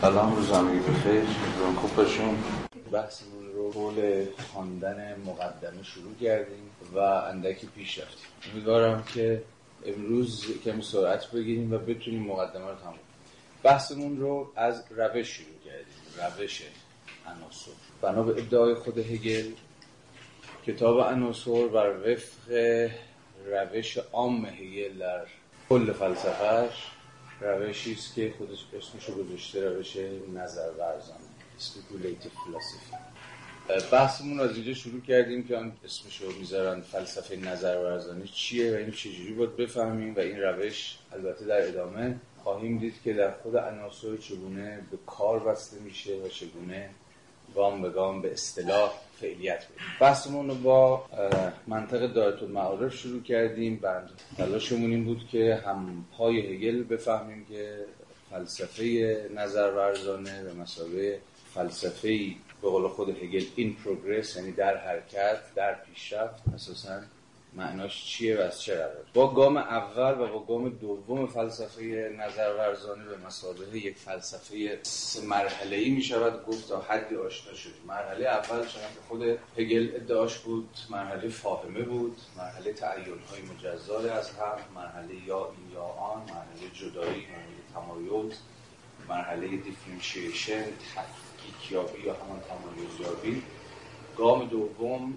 سلام روز همگی بخیر. روان خوب باشیم بحثمون رو حول خواندن مقدمه شروع کردیم و اندکی پیش رفتیم. امیدوارم که امروز کمی سرعت بگیریم و بتونیم مقدمه رو تموم بحثمون رو از روش شروع کردیم. روش عناصر. بنا به ادعای خود هگل کتاب عناصر بر وفق روش عام هگل در کل فلسفهش روشی است که خودش اسمش گذاشته روش نظر ورزانه speculative philosophy. بحثمون از اینجا شروع کردیم که آن اسمش رو می‌ذارن فلسفه نظر ورزانی چیه و این چجوری باید بفهمیم و این روش البته در ادامه خواهیم دید که در خود عناصر چگونه به کار بسته میشه و چگونه گام به گام به اصطلاح فعلیت بدیم بحثمون رو با منطق دایت المعارف شروع کردیم. بعد تلاشمون این بود که هم پای هگل بفهمیم که فلسفه نظر ورزانه به مسابقه فلسفه به قول خود هگل این پروگرس یعنی در حرکت در پیشرفت اساسا معناش چیه و از چه قرار با گام اول و با گام دوم فلسفه نظر ورزانه به مسابقه یک فلسفه مرحله ای می شود گفت تا حدی آشنا شد مرحله اول چون که خود هگل ادعاش بود مرحله فاهمه بود مرحله تعیین های مجزا از هم مرحله یا این یا آن مرحله جدایی مرحله تمایز مرحله differentiation تفکیک یابی یا همان تمایز یابی گام دوم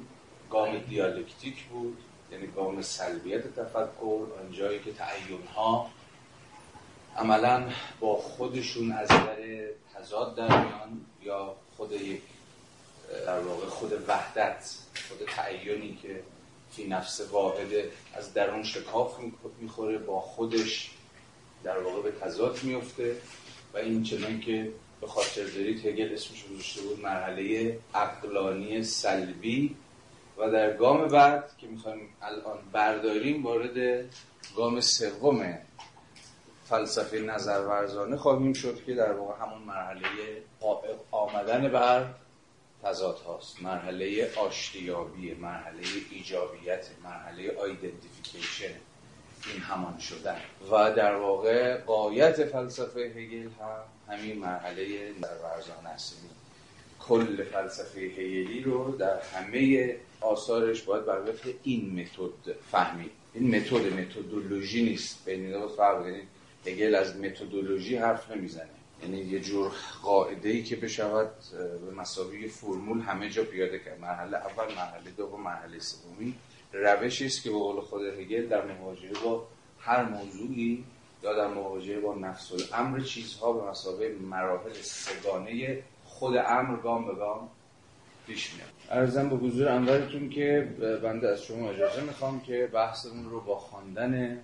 گام دیالکتیک بود. یعنی گام سلبیت تفکر آنجایی که تعین ها عملا با خودشون از نظر تضاد در میان یا خود یک در واقع خود وحدت خود تعیونی که فی نفس واحده از درون شکاف می‌خوره با خودش در واقع به تضاد میفته و این چنان که به خاطر دارید هگل اسمش گذاشته بود مرحله عقلانی سلبی و در گام بعد که می‌خوایم الان برداریم وارد گام سوم فلسفه نظر ورزانه خواهیم شد که در واقع همون مرحله آمدن بر تضاد هاست. مرحله آشتیابی مرحله ایجابیت مرحله آیدنتیفیکیشن این همان شدن. و در واقع قایت فلسفه هگل هم همین مرحله نظر ورزانه است. کل فلسفه هگلی رو در همه آثارش باید بر وفق این متد فهمید این متد متدولوژی نیست. بین اینا فرق یعنی هگل از متدولوژی حرف نمی‌زنه. یعنی یه جور قاعده ای که بشود به مسابقه فرمول همه جا پیاده کرد. مرحله اول مرحله دوم مرحله سومی. روشی است که به قول خود هگل در مواجهه با هر موضوعی یا در مواجهه با نفس الامر چیزها به مسابقه مراحل سگانه خود امر گام به گام پیش میاد. ارزم به حضور انورتون که بنده از شما اجازه می‌خوام که بحثمون رو با خواندن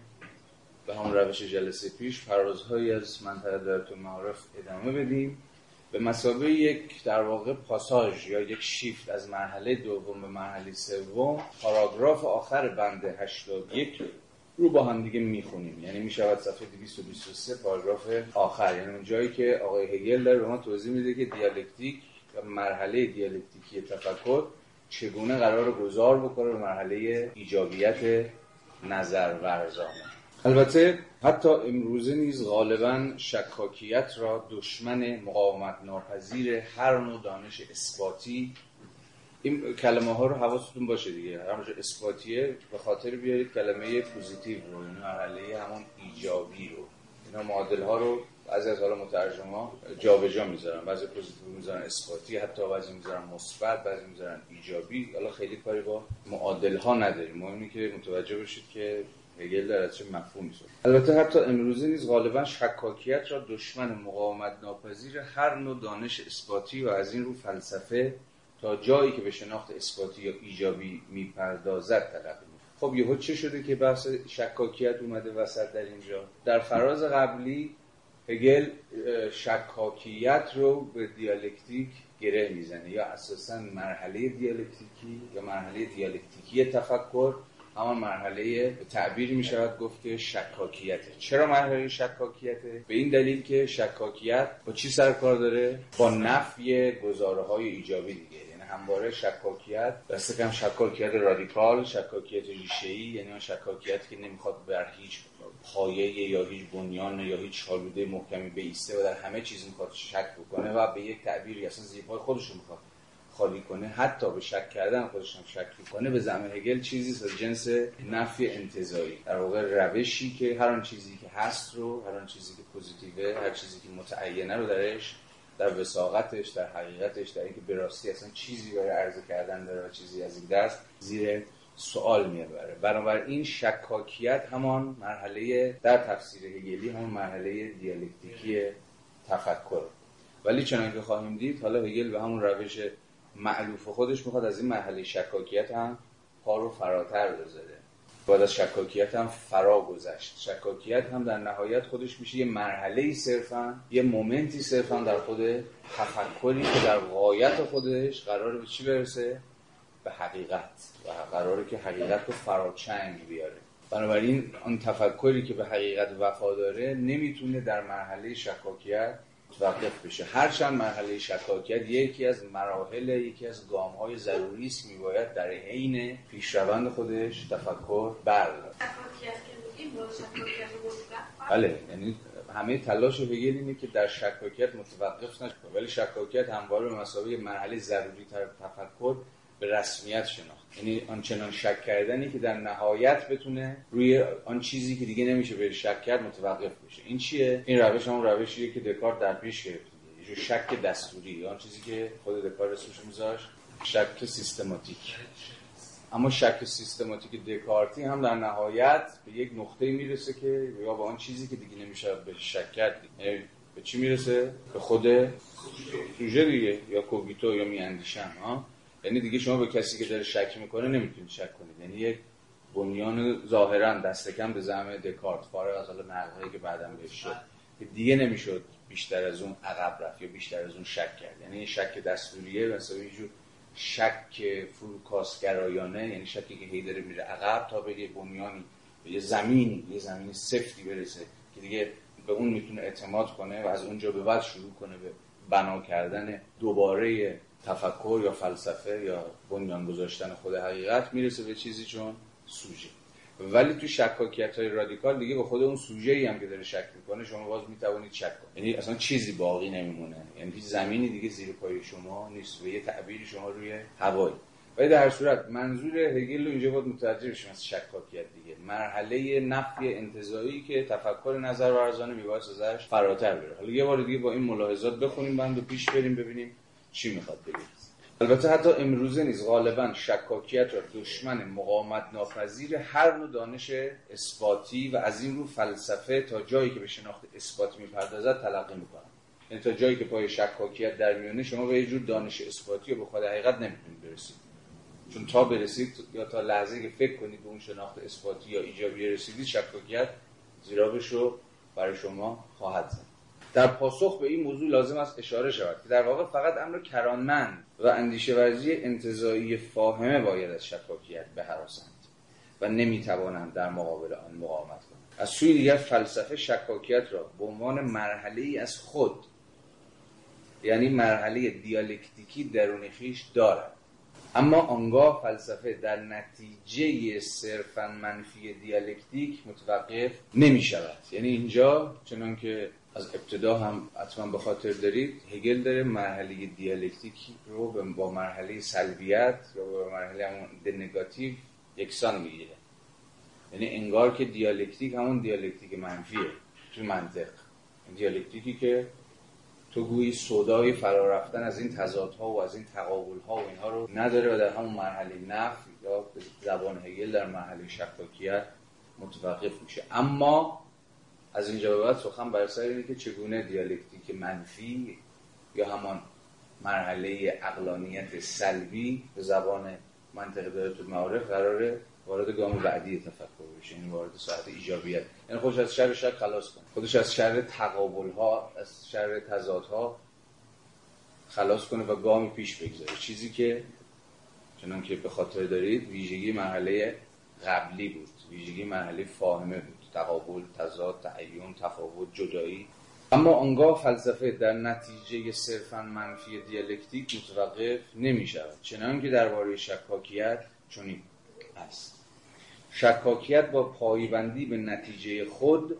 به همون روش جلسه پیش فرازهایی از منطقه دایره معارف ادامه بدیم. به مسابقه یک در واقع پاساژ یا یک شیفت از مرحله دوم به مرحله سوم پاراگراف آخر بند 81 رو با هم دیگه می‌خونیم. یعنی می‌شود صفحه 223 پاراگراف آخر. یعنی اون جایی که آقای هگل داره به ما توضیح میده که دیالکتیک و مرحله دیالکتیکی تفکر چگونه قرار گذار بکنه به مرحله ایجابیت نظر ورزانه البته حتی امروزه نیز غالبا شکاکیت را دشمن مقاومت ناپذیر هر نوع دانش اثباتی این کلمه ها رو حواستون باشه دیگه. همونجا اثباتیه به خاطر بیارید کلمه positive رو این مرحله همون ایجابی رو. اینا معادل ها رو بعضی از حالا مترجما جابجا می‌ذارن. بعضی positive می‌ذارن اثباتی حتی بعضی می‌ذارن مثبت بعضی می‌ذارن ایجابی. حالا خیلی کاری با معادل ها نداریم مهمه که متوجه بشید که هگل در چه مفهومی سود البته حتی امروزه نیز غالبا شکاکیت را دشمن مقاومت ناپذیر هر نوع دانش اثباتی و از این رو فلسفه تا جایی که به شناخت اثباتی یا ایجابی می‌پردازد تلقی خب یهو چه شده که بحث شکاکیت اومده وسط در اینجا در فراز قبلی هگل شکاکیت رو به دیالکتیک گره می‌زنه یا اساسا مرحله دیالکتیکی یا مرحله دیالکتیکی تفکر همان مرحله به تعبیر می شود گفت که شکاکیته چرا مرحله شکاکیته؟ به این دلیل که شکاکیت با چی سر کار داره؟ با نفی گزاره های ایجابی همواره شکاکیت دست کم شکاکیت رادیکال شکاکیت ریشه‌ای یعنی اون شکاکیت که نمی‌خواد بر هیچ پایه یا هیچ بنیان یا هیچ چالوده محکمی بیسته و در همه چیز می‌خواد شک بکنه و به یک تعبیری اصلا زیرپای خودش می‌خواد خالی کنه. حتی به شک کردن خودش هم شک کنه به زعم هگل چیزی از جنس نفی انتظایی. در واقع روشی که هر آن چیزی که هست رو هر آن چیزی که پوزیتیوه هر چیزی که متعینه رو درش در وساقتش در حقیقتش در اینکه به راستی اصلا چیزی برای عرضه کردن داره و چیزی از این دست زیر سوال می‌بره بنابراین شکاکیت همان مرحله در تفسیر هگلی همون مرحله دیالکتیکی تفکر. ولی چنانکه که خواهیم دید حالا هگل به همون روش معلوف خودش می‌خواد از این مرحله شکاکیت هم پا رو فراتر بذاره. باید از شکاکیت هم فرا گذشت. شکاکیت هم در نهایت خودش میشه یه مرحله ای صرفا یه مومنتی صرفا در خود تفکری که در غایت خودش قرار به چی برسه؟ به حقیقت. و قراره که حقیقت رو فراچنگ بیاره. بنابراین آن تفکری که به حقیقت وفاداره نمی‌تونه در مرحله شکاکیت متوقف بشه. هرچند مرحله شکاکیت یکی از مراحل یکی از گام های ضروری است میباید در حین پیشروند خودش تفکر بردارد بله یعنی همه تلاش هگل اینه که در شکاکیت متوقف نشه ولی شکاکیت همواره به مسابقه مرحله ضروری تر تفکر به رسمیت شناخت. یعنی آنچنان شک کردنی که در نهایت بتونه روی آن چیزی که دیگه نمیشه به شک کرد متوقف بشه. این چیه؟ این روش همون روشیه که دکارت در پیش گرفت یه شک دستوری. آن چیزی که خود دکارت اسمش میذاشت شک سیستماتیک. اما شک سیستماتیک دکارتی هم در نهایت به یک نقطه می‌رسه که یا به آن چیزی که دیگه نمیشه به شک کرد یعنی به چی می‌رسه؟ به خود سوژه دیگه یا کوگیتو یا میاندیشن ها؟ یعنی دیگه شما به کسی که داره شک می‌کنه نمی‌تونید شک کنید یعنی یک بنیان ظاهرا دست کم به زعم دکارت فارغ از حالا نقدهایی که بعدم بهش شد که دیگه نمی‌شد بیشتر از اون عقب رفت یا بیشتر از اون شک کرد. یعنی شک دستوریه مثلا یه جور شک فروکاسگرایانه یعنی شکی که هی داره میره عقب تا به یه بنیانی به یه زمینی یه زمین سفتی برسه که دیگه به اون می‌تونه اعتماد کنه و از اونجا به بعد شروع کنه به بنا کردن دوباره تفکر یا فلسفه یا بنیان گذاشتن خود حقیقت می‌رسه به چیزی چون سوژه. ولی تو شکاکیت های رادیکال دیگه به خود اون سوژه ای هم که داره شک می‌کنه شما باز می‌توانید شک کنید. یعنی اصلا چیزی باقی نمیمونه. یعنی هیچ زمینی دیگه زیر پای شما نیست و یه تعبیری شما روی هوایی. ولی در صورت منظور هگل رو اینجا باید متوجه بشیم از شکاکیت دیگه. مرحله نفی انتزاعی که تفکر نظر ورزانه میباید ازش فراتر بره. حالا یه بار دیگه با این ملاحظات بخونیم بند پیش بریم ببینیم چی می‌خواد بگه؟ البته حتی امروزه نیز غالبا شکاکیت را دشمن مقاومت ناپذیر هر نوع دانش اثباتی و از این رو فلسفه تا جایی که به شناخت اثباتی می‌پردازد تلقی می‌کنن یعنی تا جایی که پای شکاکیت در میونه شما به یه جور دانش اثباتی و به خود حقیقت نمی‌تونید برسید. چون تا برسید یا تا لحظه که فکر کنید به اون شناخت اثباتی یا ایجابی رسیدید شکاکیت زیرابش رو برای شما خواهد زد. در پاسخ به این موضوع لازم است اشاره شود که در واقع فقط امر کرانمند و اندیشه ورزی انتظایی فاهمه باید از شکاکیت بهراسند و نمی‌توانند در مقابل آن مقاومت کنند. از سوی دیگر فلسفه شکاکیت را به عنوان مرحله ای از خود یعنی مرحله دیالکتیکی درون خویش دارد. اما آنگاه فلسفه در نتیجه صرفا منفی دیالکتیک متوقف نمی شود یعنی اینجا چنان که از ابتدا هم حتما به خاطر دارید هگل داره مرحله دیالکتیک رو با مرحله سلبیت یا با مرحله همون نگاتیو یکسان می‌گیره. یعنی انگار که دیالکتیک همون دیالکتیک منفیه تو منطق. دیالکتیکی که تو گویی سودای فرا رفتن از این تضادها و از این تقابلها و اینها رو نداره و در همون مرحله نفی یا به زبان هگل در مرحله شکاکیت متوقف میشه. اما از اینجا به بعد سخن بر سر اینه که چگونه دیالکتیک منفی یا همان مرحله عقلانیت سلبی به زبان منطق داره معارف قراره وارد گام بعدی تفکر بشه یعنی وارد ساعت ایجابیت. یعنی خودش از شر شک خلاص کنه. خودش از شر تقابل ها از شر تضاد ها خلاص کنه و گامی پیش بگذاره. چیزی که چنان که به خاطر دارید ویژگی مرحله قبلی بود ویژگی مرحله فاهمه بود. تقابل تضاد تعیون تفاوت جدایی. اما آنگاه فلسفه در نتیجه صرفا منفی دیالکتیک متوقف نمی شود چنان که درباره شکاکیت چنین است. شکاکیت با پایبندی به نتیجه خود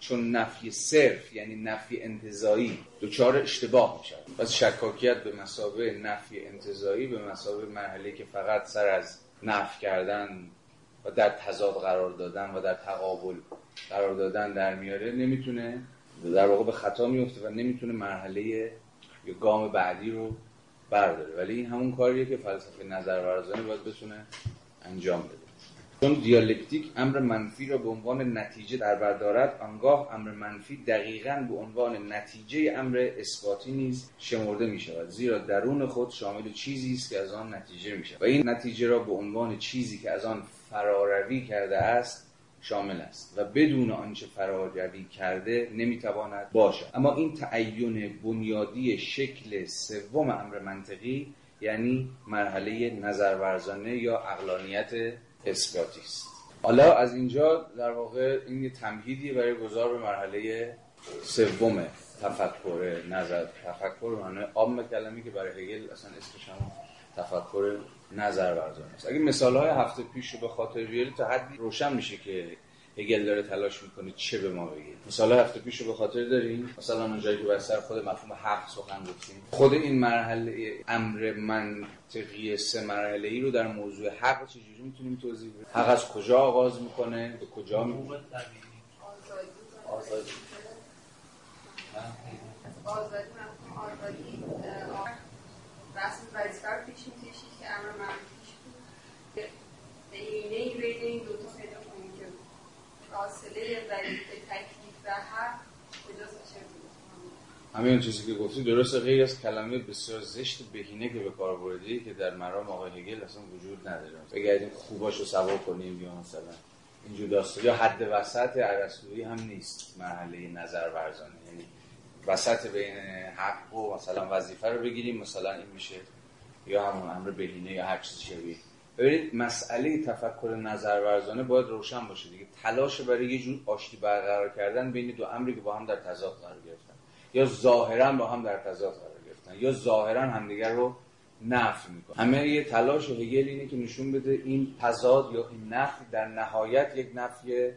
چون نفی صرف یعنی نفی انتظایی دچار اشتباه میشه پس شکاکیت به مسابه نفی انتظایی به مسابه مرحله که فقط سر از نفی کردن و در تضاد قرار دادن و در تقابل قرار دادن در میاره نمی‌تونه در واقع به خطا میفته و نمی‌تونه مرحله یا گام بعدی رو برداره. ولی این همون کاریه که فلسفه نظر ورزانه باید بتونه انجام بده. چون دیالکتیک امر منفی را به عنوان نتیجه در بردارد آنگاه امر منفی دقیقا به عنوان نتیجه امر اثباتی نیز شمرده می شود زیرا درون خود شامل چیزی است که از آن نتیجه می شود و این نتیجه را به عنوان چیزی که از آن فراروی کرده است شامل است و بدون آنچه فراروی کرده نمی‌تواند باشد اما این تعین بنیادی شکل سوم امر منطقی یعنی مرحله نظرورزانه یا اقلانیت اثباتی است. حالا از اینجا در واقع این یه تمهیدی برای گذار به مرحله سوم تفکر نظر تفکر معنی عام کلمی که برای هگل اصلا اسمش هم تفکر نظر ورزانه است اگه مثال های هفته پیش رو به خاطر بیاری تا حدی روشن میشه که هگل داره تلاش می‌کنه چه به ما بگه. مثلا هفته پیش رو به خاطر داریم مثلا اونجایی که بر سر خود مفهوم حق سخن گفتیم. خود این مرحله امر منطقی سه مرحله ای رو در موضوع حق چجوری می‌تونیم توضیح بدیم؟ حق از کجا آغاز می‌کنه؟ به کجا می‌کنه آزادی. آزادی. آزادی رسم وظیفه رو پیش می‌کشید که امر منفیش بود به اینه بین این دوتا پیدا کنیم که فاصله وظیفه تکلیف و حق کجاست چه همین چیزی که گفتی درست غیر از کلمه بسیار زشت بهینه که به کار بردی که در مرام آقای هگل اصلا وجود نداره. بگردیم خوباش رو سوا کنیم یا مثلا اینجور داستان. یا حد وسط عرستویی هم نیست. مرحله نظر ورزانه یعنی وسط بین حق و مثلا وظیفه رو بگیریم. مثلا این میشه یا همون امر بهینه یا هر چیز شبیه. ببینید مسئله تفکر نظر ورزانه باید روشن باشه دیگه. تلاش برای یه جور آشتی برقرار کردن بین دو امری که با هم در تضاد قرار گرفتن. یا ظاهرا با هم در تضاد قرار گرفتن یا ظاهرا همدیگر رو نفی می‌کنه همه یه تلاش هگل اینه که نشون بده این تضاد یا این نفی در نهایت یک نفی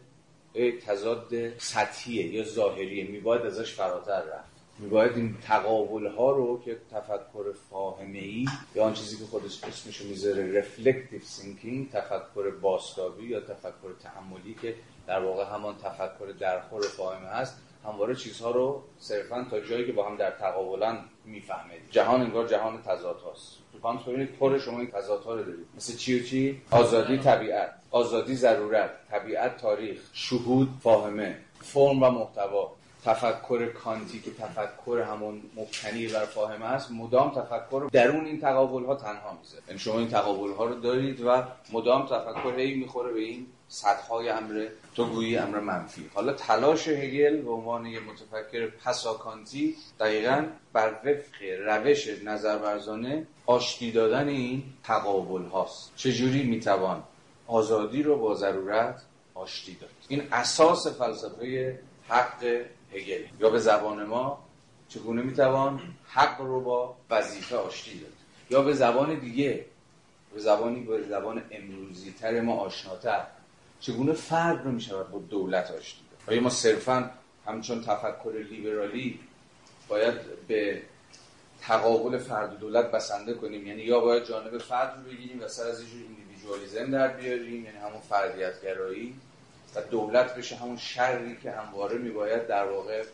یک تضاد سطحیه یا ظاهریه. میباید ازش فراتر رفت. میباید این تقابل ها رو که تفکر فاهمه ای یا آن چیزی که خودش اسمشو می‌ذاره reflective thinking تفکر بازتابی یا تفکر تأملی که در واقع همان تفکر درخور فاهمه هست همواره چیزها رو صرفا تا جایی که با هم در تقابلن می‌فهمه جهان انگار جهان تضاد هاست. تو کانت ببینید پر شما این تضاد ها رو دارید. مثل چی و چی؟ آزادی طبیعت. آزادی ضرورت. طبیعت تاریخ. شهود فاهمه. فرم و محتوا. تفکر کانتی که تفکر همون مبتنی بر فاهمه است مدام تفکر درون این تقابل ها تنها می‌ذاره. یعنی شما این تقابل ها رو دارید و مدام تفکر هی می‌خوره به این سطح های امر تو گویی امر منفی. حالا تلاش هگل به عنوان یه متفکر پساکانتی دقیقا بر وفق روش نظرورزانه آشتی دادن این تقابل هاست چجوری می‌توان آزادی رو با ضرورت آشتی داد؟ این اساس فلسفه حق هگل. یا به زبان ما چگونه می‌توان حق رو با وظیفه آشتی داد؟ یا به زبان دیگه به زبانی به زبان امروزی تر ما آشناتر چگونه فرد رو می‌شود با دولت آشتی داد؟ آیا ما صرفا همچون تفکر لیبرالی باید به تقابل فرد و دولت بسنده کنیم؟ یعنی یا باید جانب فرد رو بگیریم و سر از یه جور ایندیویدوالیسم در بیاریم یعنی همون فردیت گرایی و دولت بشه همون شری که همواره میباید در واقع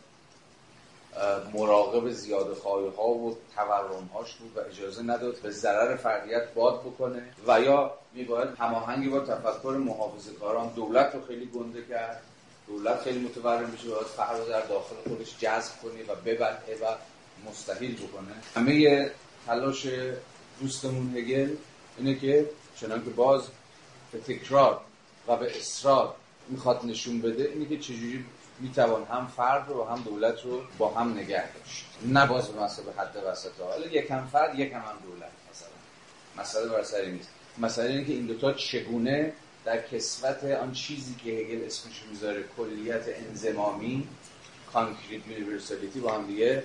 مراقب زیاد خواهی ها و تورم هاش بود و اجازه نداد به ضرر فردیت باد بکنه و یا میباید هماهنگی با تفکر محافظه کاران دولت رو خیلی گنده کرد. دولت خیلی متورم بشه باید فقر رو در داخل خودش جذب کنه و ببلعه و مستحیل بکنه. همه تلاش دوستمون هگل اینه که چنانکه باز به تکرار و به اصرار می‌خواد نشون بده اینه که چجوری می‌توان هم فرد رو هم دولت رو با هم نگه داشت. نه باز به مسئله حد وسط. ها حالا یکم فرد یکم هم دولت مثلا. مسئله بر سر این نیست. مسئله اینه که این دوتا چگونه در کسوت آن چیزی که هگل اسمش می‌ذاره کلیت انضمامی concrete universality با هم دیگه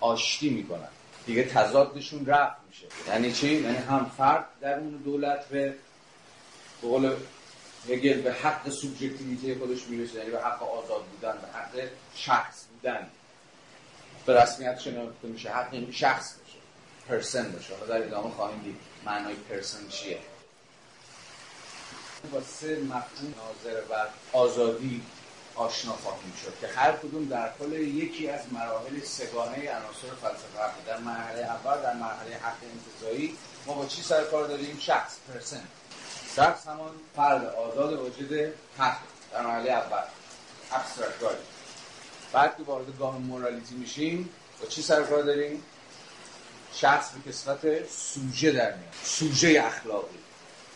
آشتی می‌کنن. دیگه تضادشون رفت میشه. یعنی چی؟ یعنی هم فرد در اون دولت به قول هگل به حق سوبژکتیویته خودش می‌رسه یعنی به حق آزاد بودن به حق شخص بودن. به رسمیت شناخته میشه حق این شخص بشه پرسن باشه. حالا در ادامه خواهیم دید معنای پرسن چیه. با سه مفهوم ناظر بر آزادی آشنا خواهیم شد که هر کدوم در کل یکی از مراحل سگانه عناصر فلسفه در مرحله اول در مرحله حق انتزاعی ما با چی سر کار داریم؟ شخص پرسن شخص همان فرد آزاد واجد حق در مرحله اول. ابسترکت بعد که وارد گام مورالیتی میشیم با چی سر کار داریم؟ شخص به کسفت سوژه در میاد. سوژه اخلاقی.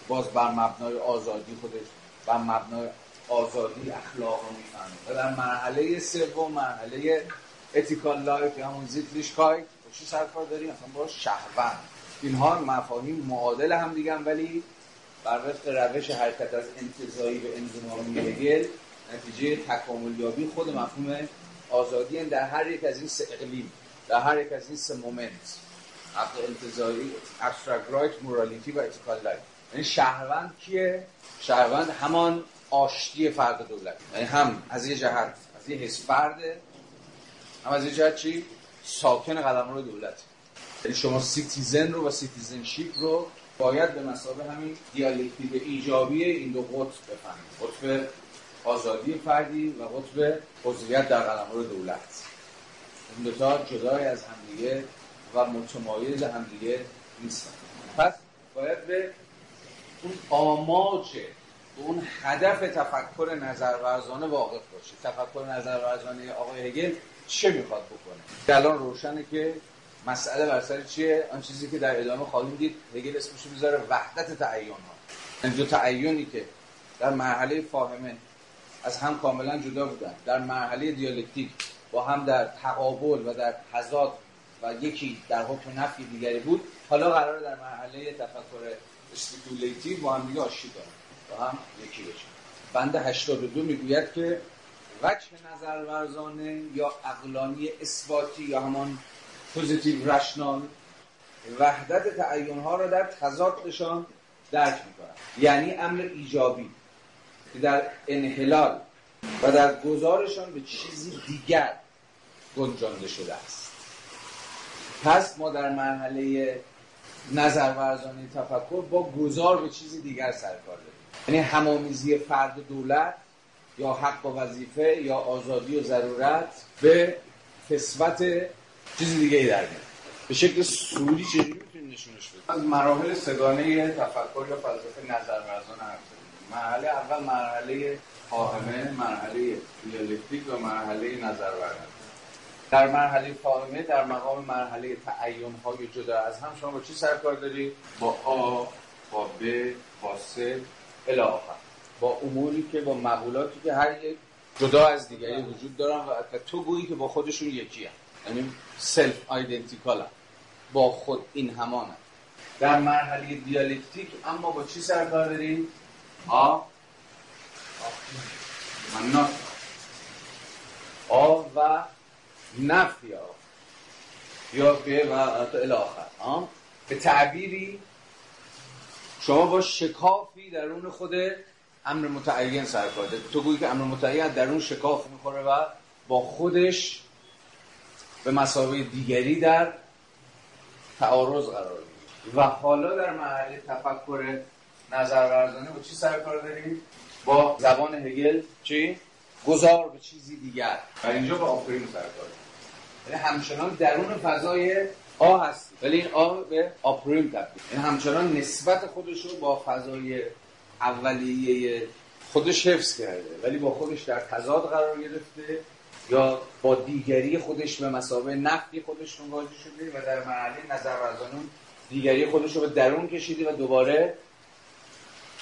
باز بر مبنای آزادی خودش بر مبنای آزادی اخلاق رو می‌فهمه. و در مرحله سوم مرحله ethical life یا همون Sittlichkeit با چی سرکار داریم؟ اصلا با شهروند اینها مفاهیم معادل هم دیگه ولی بر وفق روش حرکت از انتزاعی به انضمامی هگل نتیجه تکامل یابی خود مفهوم آزادی در هر یک از این سه اقلیم در هر یک از این سه moment حق انتزاعی abstract right morality و ethical life یعنی شهروند کیه؟ شهروند همان آشتی فرد دولت. یعنی هم از یه جهت از یه حیث فرده هم از یه جهت چی؟ ساکن قلمرو دولت. یعنی شما citizen رو و citizenship رو باید به مثابه همین دیالکتیک ایجابی این دو قطب بفهمید قطب آزادی فردی و قطب عضویت در قلمرو دولت. این دوتا جدای از همدیگه و متمایز همدیگه نیستن. پس باید به اون آماج به اون هدف تفکر نظرورزانه واقف باشید. تفکر نظرورزانه آقای هگل چه می‌خواد بکنه؟ الان روشنه که مسئله بر سر چیه؟ آن چیزی که در ادامه خواهیم دید هگل اسمش می‌ذاره وحدت تعین ها این دو تعینی که در مرحله فاهمه از هم کاملا جدا بودن. در مرحله دیالکتیک با هم در تقابل و در تضاد و یکی در حکم نفی دیگری بود. حالا قراره در مرحله تفکر speculative با هم دیگه آشتی دارن با هم یکی بشن بند 82 می‌گوید که وجه نظر ورزانه یا عقلانی اثباتی یا همان positive rational وحدت تعین ها را در تضادشان درک می‌کنند یعنی امر ایجابی که در انحلال و در گذارشان به چیزی دیگر گنجانده شده است. پس ما در مرحله نظر ورزانه تفکر با گذار به چیزی دیگر سرکار داریم. یعنی همامیزی فرد دولت یا حق و وظیفه یا آزادی و ضرورت به کسوت چیز دیگه ای در میاد. به شکل سوری چجوری می‌تونیم نشونش بدیم از مراحل سگانه تفکر یا فلسفه نظر ورزانه حرف مرحله اول مرحله فاهمه مرحله دیالکتیک و مرحله نظر ورزانه در مرحله فاهمه در مقام مرحله تعین های جدا از هم شما با چی سرکار دارید با آ با ب با س الی آخر. با اموری که با مقولاتی که هر یک جدا از دیگری وجود دارن و تو گویی که با خودشون یکی هم. یعنی self-identical با خود این همان هم. در مرحله دیالکتیک اما با چی سر و کار داریم؟ آ؟ من آ و نفی آ یا ب و الی آخر به تعبیری. شما با شکافی درون خود امر متعین سر و کار دارید. تو گویی که امر متعین درون شکاف می‌خوره و با خودش به مسابقه دیگری در تعارض قرار و حالا در مرحله تفکر نظر ورزانه با چی سرکار داریم؟ با زبان هگل چی؟ گذار به چیزی دیگر. و اینجا با آفرین سرکار یعنی همچنان درون فضای آ هست ولی این آ به آپریم تبدیل یعنی همچنان نسبت خودش رو با فضای اولیه خودش حفظ کرده. ولی با خودش در تضاد قرار گرفته. یا با دیگری خودش به مسابقه نفتی خودش مواجه شده و در مرحله نظر ورزانون دیگری خودش رو به درون کشیده و دوباره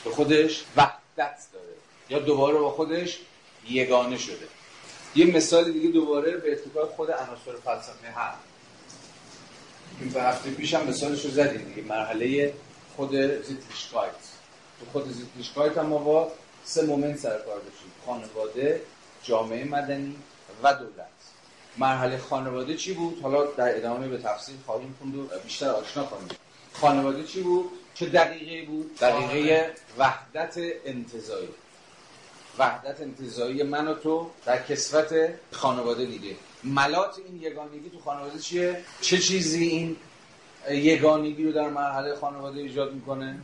به خودش وحدت داره. یا دوباره با خودش یگانه شده. یه مثال دیگه دوباره به اتفاق خود عناصر فلسفه هست. این به هفته پیش هم مثالش رو زدیم. دیگه مرحله خود زیتلیشکایت تو خود زیتلیشکایت هم ما با سه مومنت سرکار داشتیم. خانواده جامعه مدنی و دولت. مرحله خانواده چی بود؟ حالا در ادامه به تفصیل خواهیم خوند و بیشتر آشنا کنیم خانواده چی بود؟ چه دقیقه بود؟ دقیقه وحدت انتظایی. وحدت انتظایی من و تو در کسوت خانواده دیگه. ملات این یگانگی تو خانواده چیه؟ چه چیزی این یگانگی رو در مرحله خانواده ایجاد می‌کنه؟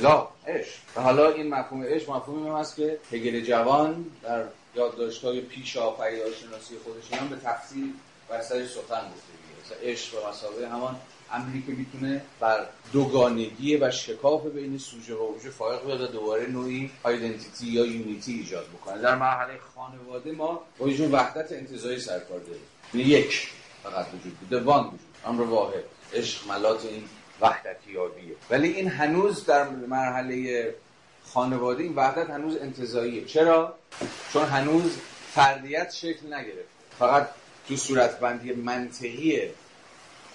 لا عشق. و حالا این مفهوم عشق مفهومی هم هست که هگل جوان در یادداشت‌های پیش شناسی خودش هم به تفصیل بر سر سخن گفته عشق و مسابقه همان امری که می‌تونه بر دوگانگی و شکاف بین سوژه و اوژه فائق بیاد و دوباره نوعی آیدنتیتی یا یونیتی ایجاد بکنه. در مرحله خانواده ما با وحدت انتظاری سرکار داریم. یعنی یک فقط وجود بوده وان وجود. امر واحد. عشق ملات این وحدتیابیه. ولی این هنوز در مرحله خانواده این وحدت هنوز انتظاییه. چرا؟ چون هنوز فردیت شکل نگرفته فقط تو صورتبندی منطقی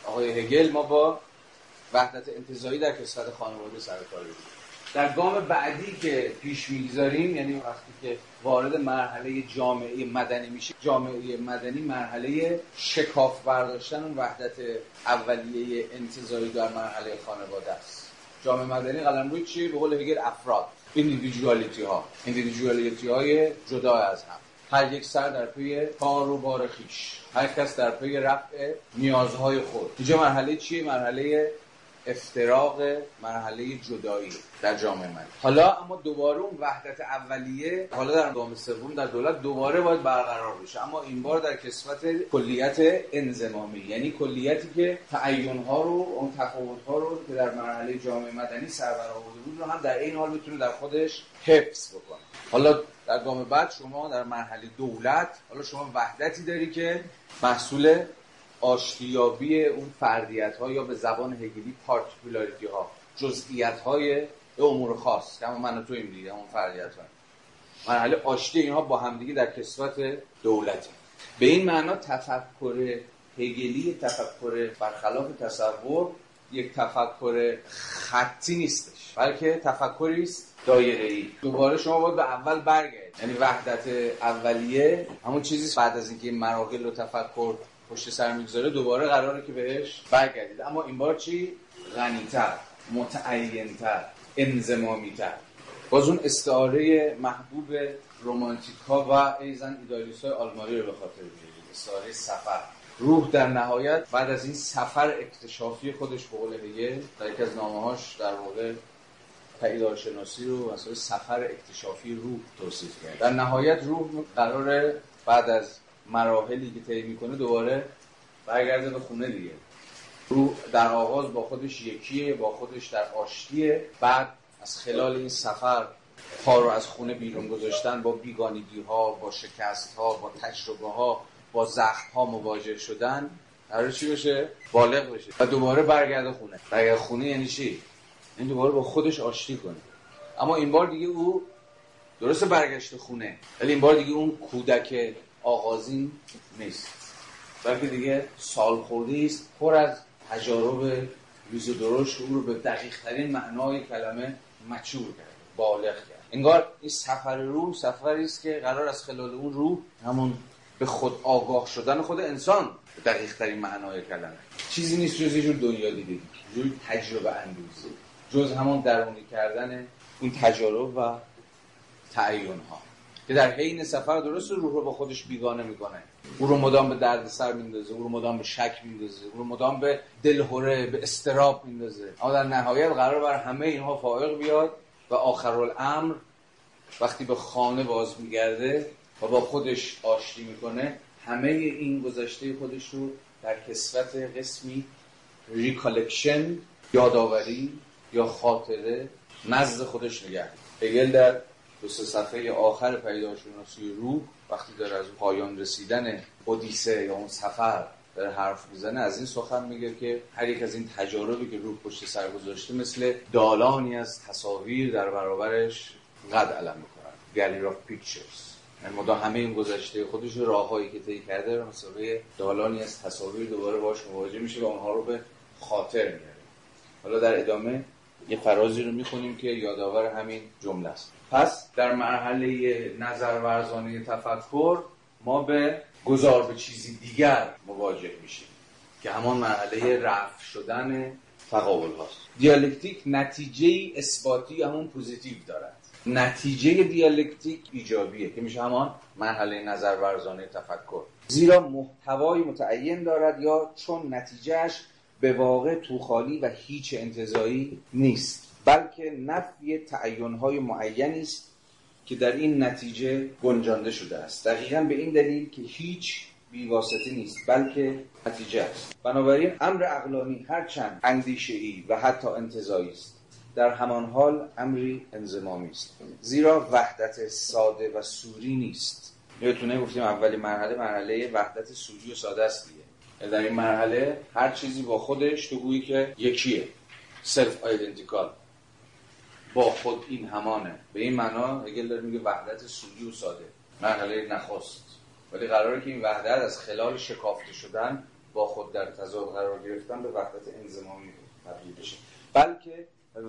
آقای هگل ما با وحدت انتظایی در کسفت خانواده سر کار در گام بعدی که پیش می‌گذاریم یعنی وقتی که وارد مرحله جامعه مدنی میشه جامعه مدنی مرحله شکاف برداشتن اون وحدت اولیه انتزاعی در مرحله خانواده است. جامعه مدنی قلمروی چیه به قول هگل افراد. individuality ها individuality های جدا از هم. هر یک سر در پی کار و بار خویش. هر کس در پی رفع نیازهای خود. اینجا مرحله چیه؟ مرحله افتراق مرحله جدایی در جامعه من. حالا اما دوباره اون وحدت اولیه حالا در گام سوم در دولت دوباره باید برقرار بشه. اما این بار در کسوت کلیت انضمامی یعنی کلیتی که تعین ها رو اون تفاوت ها رو که در مرحله جامعه مدنی سربرآورده بود رو هم در این حال بتونه در خودش حفظ بکنه. حالا در گام بعد شما در مرحله دولت حالا شما وحدتی داری که محصول آشتیابی اون فردیت ها یا به زبان هگلی particularity ها جزئیات های امور خاص که من و تو این دیگه اون فردیت ها مرحله آشتی اینها با همدیگه در کسوت دولت. به این معنا تفکر هگلی تفکر برخلاف تصور یک تفکر خطی نیستش بلکه تفکری است دایره ای دوباره شما باید به اول برگردید. یعنی وحدت اولیه همون چیزی بعد از اینکه مراحل و تفکر پشت سر می‌گذاره دوباره قراره که بهش برگردید. اما این بار چی؟ غنیتر متعینتر انزمامیتر باز اون استعاره محبوب رومانتیکا و ایزن ایدالیست های آلمانی رو به خاطر بیارید استعاره سفر. روح در نهایت بعد از این سفر اکتشافی خودش به قول در یک از نامه‌هاش در واقع شناسی رو مثلا سفر اکتشافی روح توصیف کرد. در نهایت روح قراره بعد از مراحلی که طی می‌کنه دوباره برگرده به خونه دیگه. روح در آغاز با خودش یکیه با خودش در آشتیه. بعد از خلال این سفر پا رو از خونه بیرون گذاشتن با بیگانگی ها با شکست ها با تجربه ها با زخم ها مواجه شدن. قرار چی بشه؟ بالغ بشه. و دوباره برگرده خونه. برگرده خونه یعنی چی؟ این دوباره با خودش آشتی کنه. اما این بار دیگه او درست برگشت خونه ولی این بار دیگه اون کودک آغازین نیست. بلکه دیگه سال خورده است پر از تجارب ریز و درشت او رو به دقیق ترین معنای کلمه مچور کرد بالغ کرد. انگار این سفر روح سفری است که قرار از خلال اون روح همون به خود آگاه شدن خود انسان به دقیق ترین معنای کلمه. چیزی نیست جز یه جور دنیا دیگه جور تجربه اندوزی. جز همون درونی کردن اون تجارب و تعین ها که در حین سفر درست روح رو با خودش بیگانه می‌کنه. او رو مدام به درد سر میندازه او رو مدام به شک میندازه او رو مدام به دلهوره به اضطراب میندازه. اما در نهایت قرار بر همه اینها فائق بیاد و آخر الامر وقتی به خانه باز میگرده و با خودش آشتی می‌کنه همه این گذشته خودش رو در کسوت قسمی recollection یادآوری یا خاطره نزد خودش نگه هگل در دو سه صفحه آخر پیداشناسی روح وقتی داره از پایان رسیدن اودیسه یا اون سفر داره حرف می‌زنه از این سخن میگه که هر یک از این تجاربی که روح پشت سر گذاشته مثل دالانی از تصاویر در برابرش قد علم می‌کنن. گالری اف پیکچرز مدام همه این گذشته خودش راههایی که طی کرده رو مسابقه دالانی از تصاویر دوباره باش مواجه میشه و اونها رو به خاطر میاره. حالا در ادامه یه فرازی رو می‌خونیم که یادآور همین جمله است. پس در مرحله نظر ورزانی تفکر ما به گذار به چیزی دیگر مواجه میشیم که همان مرحله رفع شدن تقابل هاست دیالکتیک نتیجه اثباتی همون positive دارد. نتیجه دیالکتیک ایجابیه که میشه همان مرحله نظر ورزانه تفکر. زیرا محتوای متعین دارد یا چون نتیجهش به واقع توخالی و هیچ انتظایی نیست بلکه نفی تعینهای معینی است که در این نتیجه گنجانده شده است. دقیقا به این دلیل که هیچ بیواسطه نیست بلکه نتیجه است. بنابراین امر اقلانی هرچند اندیشه ای و حتی انتظایی است در همان حال امری انزمامی است. زیرا وحدت ساده و سوری نیست. یادتونه گفتیم اولی مرحله مرحله وحدت سوری و ساده است دیگه. در این مرحله هر چیزی با خودش تو گویی که یکیه. سلف آیدنتیکال با خود این همانه. به این معنا هگل داره میگه وحدت سوری و ساده. مرحله نخست. ولی قراره که این وحدت از خلال شکافته شدن با خود در تضاد قرار گرفتن به وحدت انزمامی تبدیل بشه. بلکه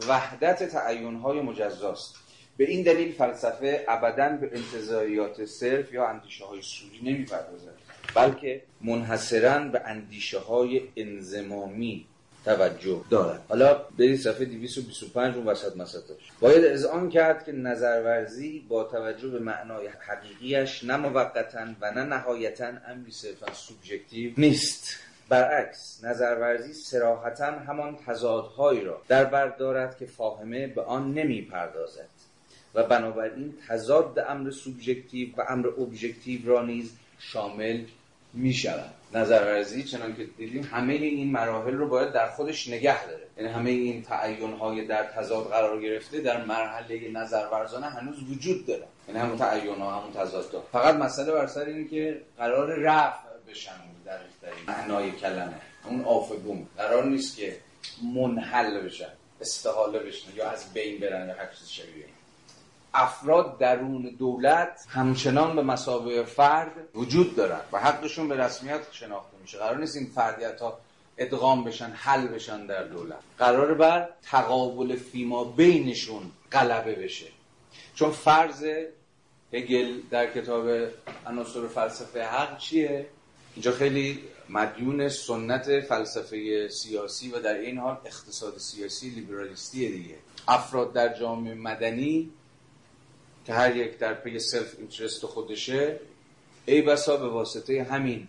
وحدت تعینهای مجزاست. به این دلیل فلسفه ابدا به انتظاریات صرف یا اندیشه های سوری نمی‌پردازد. بلکه منحصرا به اندیشه های انزمامی توجه دارد. حالا برید صفحه 225 اون وسط مسطش باید اذعان کرد که نظرورزی با توجه به معنای حقیقیش نه موقتا و نه نهایتا امری صرفا سوبژکتیو نیست. برعکس نظرورزی سراحتا همان تضادهایی را در بر دارد که فاهمه به آن نمی پردازد و بنابراین تضاد امر سوبژکتیو و امر ابژکتیو را نیز شامل می شود نظرورزی چنان که دیدیم همه این مراحل رو باید در خودش نگه داره. یعنی همه این تعین های در تضاد قرار گرفته در مرحله نظرورزانه هنوز وجود داره. یعنی همون تعین ها همون تضاد فقط مسئله بر سر اینه که قرار رفع بشن در معنای کلمه. اون آفگون قرار نیست که منحل بشن استحاله بشن یا از بین برن یا هر چیز شبیه افراد درون دولت همچنان به مسابقه فرد وجود دارن و حقشون به رسمیت شناخته میشه. قرار نیست این فردیت ها ادغام بشن حل بشن در دولت. قرار بر تقابل فیما بینشون غلبه بشه. چون فرض هگل در کتاب عناصر فلسفه حق چیه؟ اینجا خیلی مدیون سنت فلسفه سیاسی و در این حال اقتصاد سیاسی لیبرالیستی دیگه. افراد در جامعه مدنی که هر یک در پی self-interest خودشه ای بسا به واسطه همین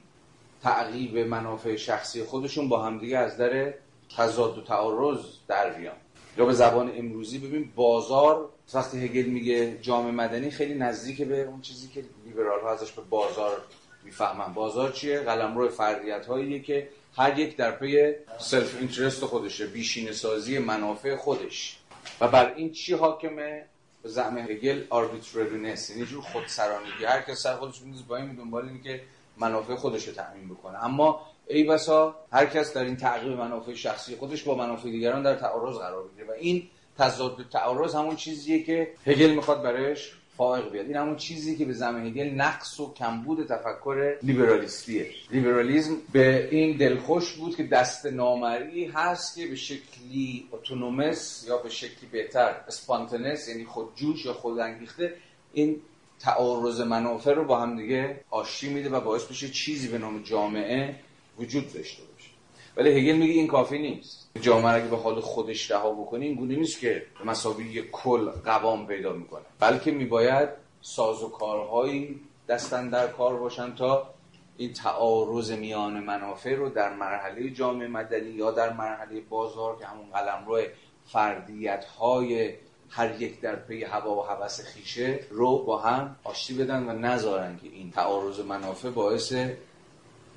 تعقیب منافع شخصی خودشون با همدیگه از در تضاد و تعارض در بیان. یا به زبان امروزی ببین بازار وقتی هگل میگه جامعه مدنی خیلی نزدیک به اون چیزی که لیبرال ها ازش به بازار می‌فهمن. بازار چیه؟ قلمرو فردیت هاییه که هر یک در پی self-interest خودشه بیشینه سازی منافع خودش. و بر این چی حاکمه؟ به زعم هگل arbitrariness یعنی جور خودسرانگی. هر کس سر خودش میندازه با این دنبال اینه که منافع خودش رو تامین بکنه. اما ای بسا هر کس در این تعقیب منافع شخصی خودش با منافع دیگران در تعارض قرار بگیره و این تضاد تعارض همون چیزیه که هگل می‌خواد برش فائق بیاد. این همون چیزی که به زعم هگل نقص و کمبود تفکر لیبرالیستیه. لیبرالیسم به این دلخوش بود که دست نامرئی هست که به شکلی autonomous یا به شکلی بهتر spontaneous یعنی خودجوش یا خودانگیخته این تعارض منافع رو با هم دیگه آشتی میده و باعث بشه چیزی به نام جامعه وجود داشته باشه. ولی هگل میگه این کافی نیست. جامعه اگه به حال خودش رها بکنه این گونه نیست که به مسابقه کل قوام پیدا می‌کنه. بلکه میباید ساز و کارهایی دستن در کار باشن تا این تعارض میان منافع رو در مرحله جامعه مدنی یا در مرحله بازار که همون قلمرو فردیت های هر یک در پی هوا و هوس خیشه رو با هم آشتی بدن و نذارن که این تعارض منافع باعث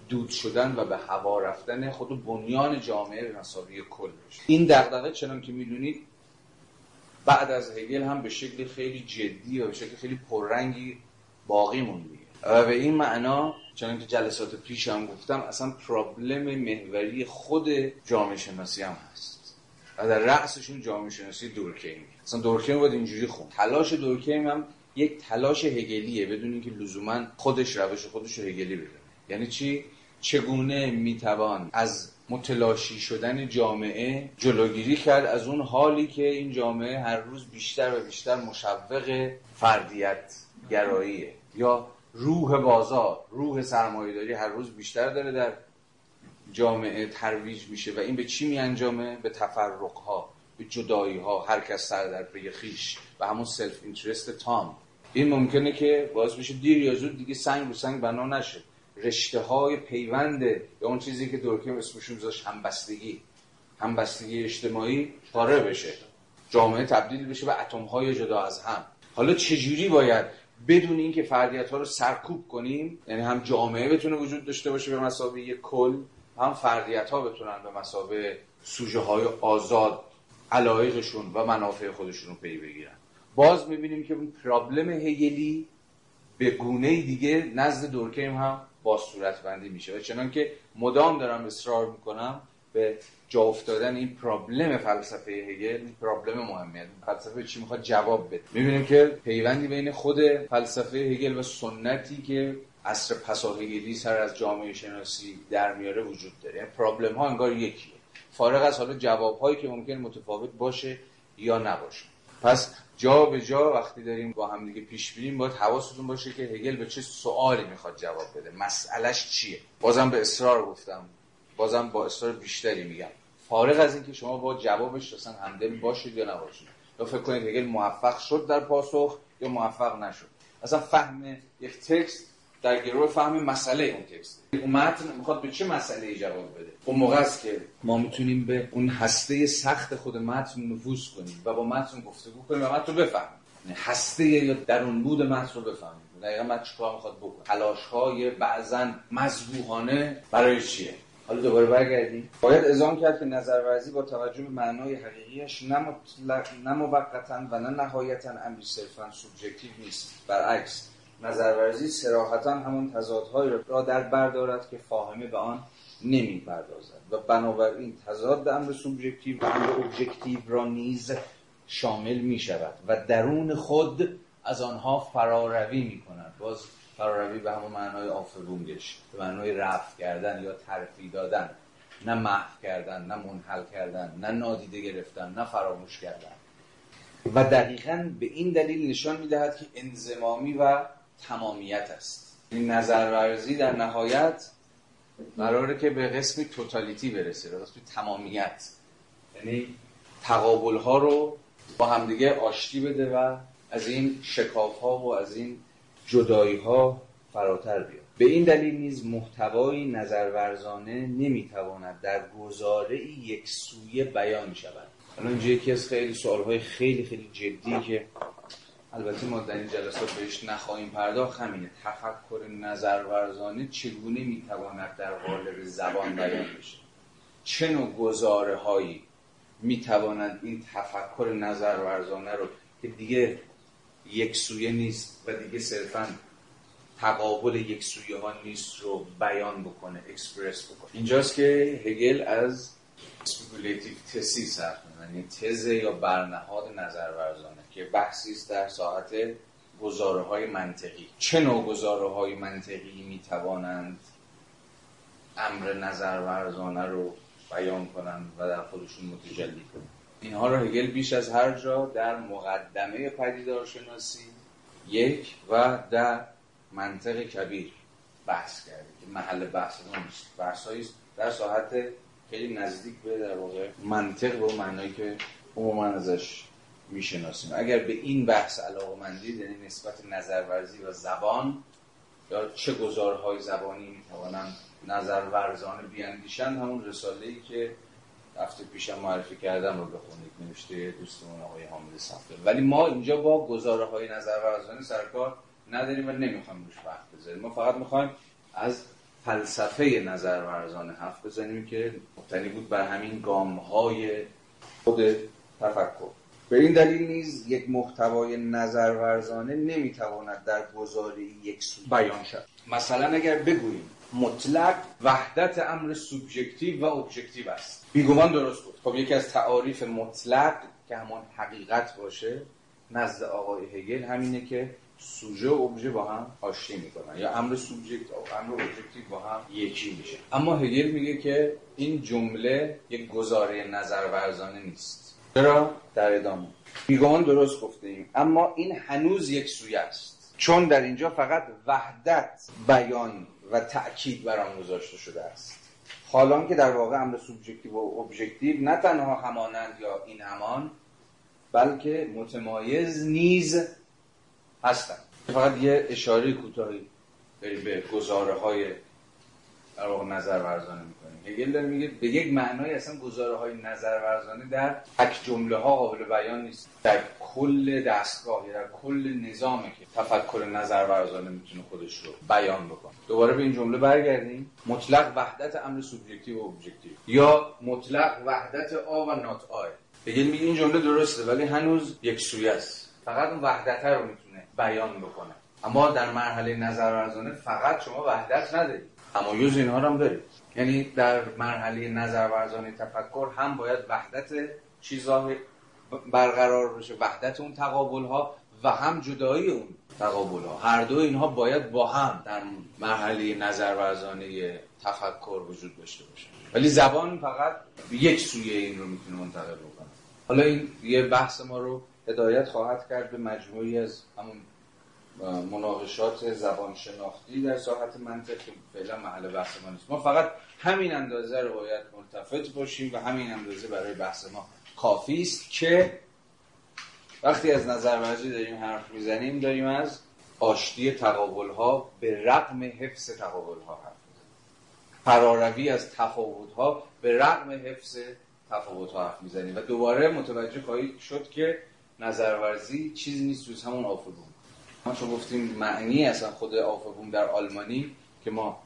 دود شدن و به هوا رفتن خود بنیان جامعه به کل بشه این دغدغه چنان که می‌دونید بعد از هگل هم به شکل خیلی جدی و به شکل خیلی پررنگی باقی مونده. و به این معنا چنان که جلسات پیش هم گفتم اصلا پرابلم محوری خود جامعه شناسی هم هست. و در رأسشون جامعه شناسی دورکیم اصلا دورکیم باید اینجوری خون تلاش دورکیم هم یک تلاش هگلیه بدون اینکه لزوما خودش روش خودش رو هگلی بده. یعنی چی؟ چگونه می‌توان از متلاشی شدن جامعه جلوگیری کرد از اون حالی که این جامعه هر روز بیشتر و بیشتر مشوق فردیت گراییه یا روح بازار روح سرمایهداری هر روز بیشتر داره در جامعه ترویج میشه و این به چی میانجامه؟ به تفرقها به جدایی ها هر کس سر در پی خویش و همون self-interest تام این ممکنه که باعث بشه دیر یا زود دیگه سنگ رو سنگ بنا نشه. رشته های پیوند یا اون چیزی که دورکیم اسمشون میذاشت همبستگی. همبستگی اجتماعی پاره بشه. جامعه تبدیل بشه به اتم های جدا از هم. حالا چجوری باید بدون اینکه فردیت ها رو سرکوب کنیم یعنی هم جامعه بتونه وجود داشته باشه به مثابه یک کل هم فردیت ها بتونن به مسابقه سوژه های آزاد علایقشون و منافع خودشون رو پی بگیرن. باز می‌بینیم که اون پرابلم هگلی به گونه دیگه نزد دورکیم هم با صورت بندی میشه. و چنان که مدام دارم اصرار می‌کنم به جا افتادن این پرابلم فلسفه هگل این پرابلم مهمیه فلسفه چی می‌خواد؟ جواب بده. می‌بینیم که پیوندی بین خود فلسفه هگل و سنتی که عصر پسا هگلی سر از جامعه شناسی در میاره وجود داره. یعنی پرابلم ها انگار یکیه. فارغ از حالا جواب هایی که ممکن متفاوت باشه یا نباشه. پس جا به جا وقتی داریم با هم دیگه پیش بریم باید حواستون باشه که هگل به چه سوالی می‌خواد جواب بده. مسئلهش چیه؟ بازم به اصرار گفتم. بازم با اصرار بیشتری میگم. فارغ از اینکه شما با جوابش اصلا همدل باشید یا نباشید. یا فکر کنید هگل موفق شد در پاسخ یا موفق نشد. اصلا فهم یک تکست در گروه فهم مسئله اون تکست اون متن می‌خواد به چه مسئله جواب بده؟ اون موقع است که ما می‌تونیم به اون هسته سخت خود متن نفوذ کنیم و با متن گفتگو کنیم و متن رو بفهمیم. یعنی هسته یا درون بود متن رو بفهمیم. دقیقا متن چیکار می‌خواد بکنه؟ تلاش های بعضا مذبوحانه برای چیه؟ حالا دوباره برگردیم. باید ازام کرد که نظرورزی با توجه به معنای حقیقیش نه نه موقتا و نه نهایتا امری صرفا سوبژکتیو نیست. برعکس نظرورزی سراحتا همون تضادهایی را در بردارد که فاهمه به آن نمی پردازد و بنابراین تضاد امر سوبژکتیو و امر ابژکتیو را نیز شامل می شود و درون خود از آنها فراروی می کند باز فراروی به همون معنای آفرونگش به معنای رفت کردن یا ترفی دادن. نه محو کردن نه منحل کردن نه نادیده گرفتن نه فراموش کردن. و دقیقا به این دلیل نشان می‌دهد که انزمامی و تمامیت است. این نظرورزی در نهایت قراره که به قسم توتالیتی برسه به قسم تمامیت. یعنی تقابل ها رو با همدیگه آشتی بده و از این شکاف ها و از این جدایی ها فراتر بیاد. به این دلیل نیز محتوای نظرورزانه نمی‌تواند در گزاره یک سویه بیان شود. الان اینجا یکی از خیلی سوال های خیلی خیلی جدی که البته ما در این جلسات بهش نخواهیم پرداخت همینه. تفکر نظرورزانه چگونه می‌تواند در قالب زبان بیان بشه؟ چه نوع گزاره هایی می‌توانند این تفکر نظرورزانه رو که دیگه یک سویه نیست و دیگه صرفا تقابل یک سویه ها نیست رو بیان بکنه اکسپرس بکنه؟ اینجاست که هگل از speculative thesis حرف یعنی تزه یا برنهاد نظرورزانه. که بحثی است در ساحت گزاره های منطقی. چه نوع گزاره های منطقی می توانند امر نظرورزانه رو بیان کنند و در خودشون متجلی کنند؟ اینها رو هگل بیش از هر جا در مقدمه پدیدارشناسی یک و در منطق کبیر بحث کرده که محل بحث نیست. بحث در ساعت خیلی نزدیک به در واقع منطق به معنایی که عموما ازش می‌شناسیم. اگر به این بحث علاقه مندید یعنی نسبت نظرورزی و زبان یا چه گزارهای زبانی می‌توانند نظرورزانه بیاندیشند همون رساله ای که هفته پیشم معرفی کردم رو بخونید نوشته دوستمون آقای حامد صفر ولی ما اینجا با گزاره های نظرورزانه سرکار نداریم و نمی‌خوایم روش وقت بذاریم. ما فقط می‌خوایم از فلسفه نظرورزانه حرف بزنیم که مبتنی بود بر همین گام های خود تفکر. به این دلیل نیز یک محتوای نظرورزانه نمی‌تواند در گزاره یک سو بیان شد مثلا اگر بگوییم مطلق وحدت امر سوبژکتیو و ابژکتیو است. بیگمان درست بود. خب یکی از تعاریف مطلق که همان حقیقت باشه نزد آقای هگل همینه که سوژه و ابژه با هم آشتی می‌کنن. یا امر سوبژکتیو و امر ابژکتیو با هم یکی میشه. اما هگل میگه که این جمله یک گزاره نظرورزانه نیست. چرا؟ در ادامه. بیگمان درست گفتیم اما این هنوز یک سویه است. چون در اینجا فقط وحدت بیان و تأکید بر آن گذاشته شده است. حال آن که در واقع امر سوبژکتیو و ابژکتیو نه تنها همانند یا این همان بلکه متمایز نیز هستند. فقط یه اشاره کوتاهی به گزاره های در واقع نظر ورزانه هگل داره میگه به یک معنای اصلا گزاره های نظر ورزانه در تک جمله ها قابل بیان نیست. در کل دستگاه در کل نظامه که تفکر نظر ورزانه می‌تونه خودش رو بیان بکنه. دوباره به این جمله برگردیم. مطلق وحدت امر سوبژکتیو و ابژکتیو. یا مطلق وحدت A و not A هگل میگه این جمله درسته ولی هنوز یک سویه است. فقط اون وحدت رو می‌تونه بیان بکنه. اما در مرحله نظر ورزانه فقط شما وحدت ندارید. تمایز اینها هم دارید. یعنی در مرحله نظر ورزانه تفکر هم باید وحدت چیزها برقرار بشه وحدت اون تقابل ها و هم جدایی اون تقابل ها هر دو اینها باید با هم در مرحله نظر ورزانه تفکر وجود داشته باشه. ولی زبان فقط یک سویه این رو می‌تونه منتقل بکنه. حالا این یه بحث ما رو هدایت خواهد کرد به مجموعی از همون مناقشات زبان شناختی در ساحت منطق فعلا محل بحث ما نیست. ما فقط همین اندازه رو باید ملتفت باشیم و همین اندازه برای بحث ما کافی است که وقتی از نظر ورزی داریم حرف می‌زنیم داریم از آشتی تقابل ها به رقم حفظ تقابل ها حرف می‌زنیم. فراروی از تفاوت ها به رقم حفظ تفاوت ها حرف می‌زنیم. و دوباره متوجه خواهید شد که نظرورزی چیزی نیست جز همون آفرون چون گفتیم معنی اصلا خود آفبوم در آلمانی که ما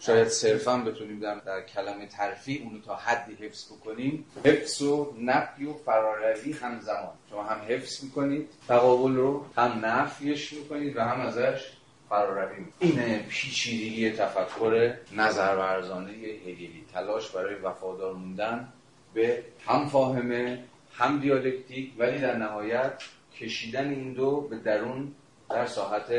شاید صرفا بتونیم در, در کلمه ترفی اونو تا حدی حفظ بکنیم. حفظ و نفی و فراروی همزمان. شما هم حفظ می‌کنید تقابل رو هم نفیش می‌کنید و هم ازش فراروی این پیچیدگی تفکر نظرورزانه هگلی. تلاش برای وفادار موندن به هم فاهمه هم دیالکتیک ولی در نهایت کشیدن این دو به درون در ساحت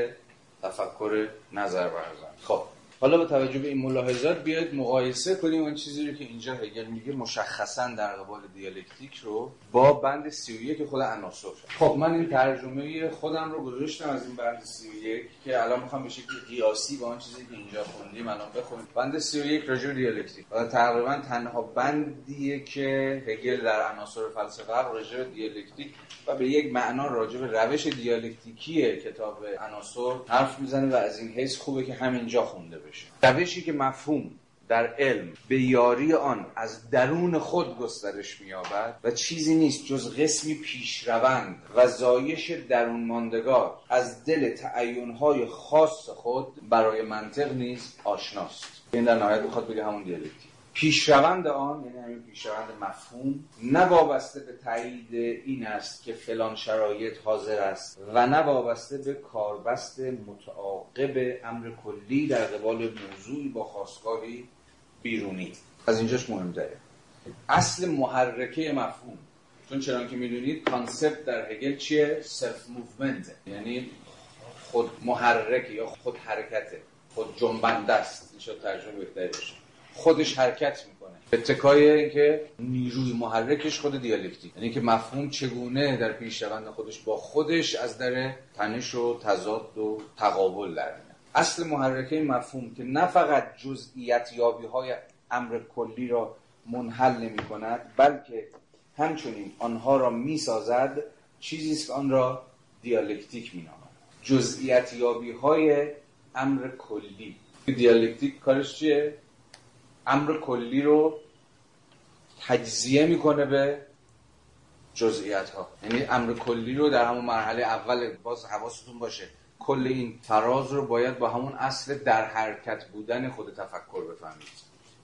تفکر نظر برزن. خب. حالا با توجه به این ملاحظات بیاید مقایسه کنیم اون چیزی رو که اینجا هگل میگه مشخصا در قبال دیالکتیک رو با بند 31 که خود عناصر. خب من این ترجمه خودم رو گذاشتم از این بند 31 که الان می‌خوام به شکل قیاسی با اون چیزی که اینجا خوندیم الان بخونیم. بند 31 راجع به دیالکتیک. و تقریبا تنها بندیه که هگل در عناصر فلسفه راجع به دیالکتیک و به یک معنا راجع به روش دیالکتیکی کتاب عناصر حرف می‌زنه و از این حیث خوبه که همینجا خونده بشه. روشی که مفهوم در علم به یاری آن از درون خود گسترش می‌یابد و چیزی نیست جز قسمی پیشروند و زایش درون ماندگار از دل تعینهای خاص خود برای منطق نیز آشناست. این در نهایت می‌خواد بگه همون دیالکتیک. پیشروند آن یعنی همین پیشروند مفهوم نه وابسته به تایید این است که فلان شرایط حاضر است و نه وابسته به کاربست متعاقب امر کلی در قبال موضوعی با خاستگاهی بیرونی. از اینجاش مهمتره. اصل محرکه مفهوم. چون چرا که می‌دونید concept در هگل چیه؟ self movement. یعنی خود محرکه یا خود حرکته. خود جنبنده است. این شد ترجمه بهتری باشه. خودش حرکت می‌کنه. اتکای اینکه نیروی محرکش خود دیالکتیک. یعنی که مفهوم چگونه در پیشروند خودش با خودش از در تنش و تضاد و تقابل در اصل محرکه مفهوم که نه فقط جزئیت یابی های امر کلی را منحل نمی کند بلکه همچنین آنها را می سازد چیزی است که آن را دیالکتیک می نامد جزئیت یابی های امر کلی. دیالکتیک کارش چیه؟ امر کلی رو تجزیه می‌کنه به جزئیات ها یعنی امر کلی رو در همون مرحله اول باز حواستون باشه. کل این فراز رو باید با همون اصل در حرکت بودن خود تفکر بفهمید.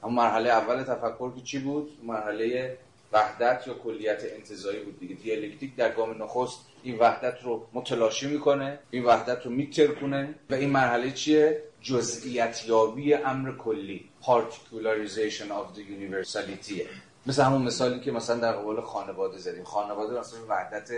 همون مرحله اول تفکر که چی بود؟ مرحله وحدت یا کلیت انتظایی بود دیگه. دیالکتیک در گام نخست این وحدت رو متلاشی می‌کنه این وحدت رو میترکونه و این مرحله چیه؟ جزئیت یابی امر کلی particularization of the universality. مثل همون مثالی که مثلا در قبال خانواده زدیم. خانواده مثلا وحدت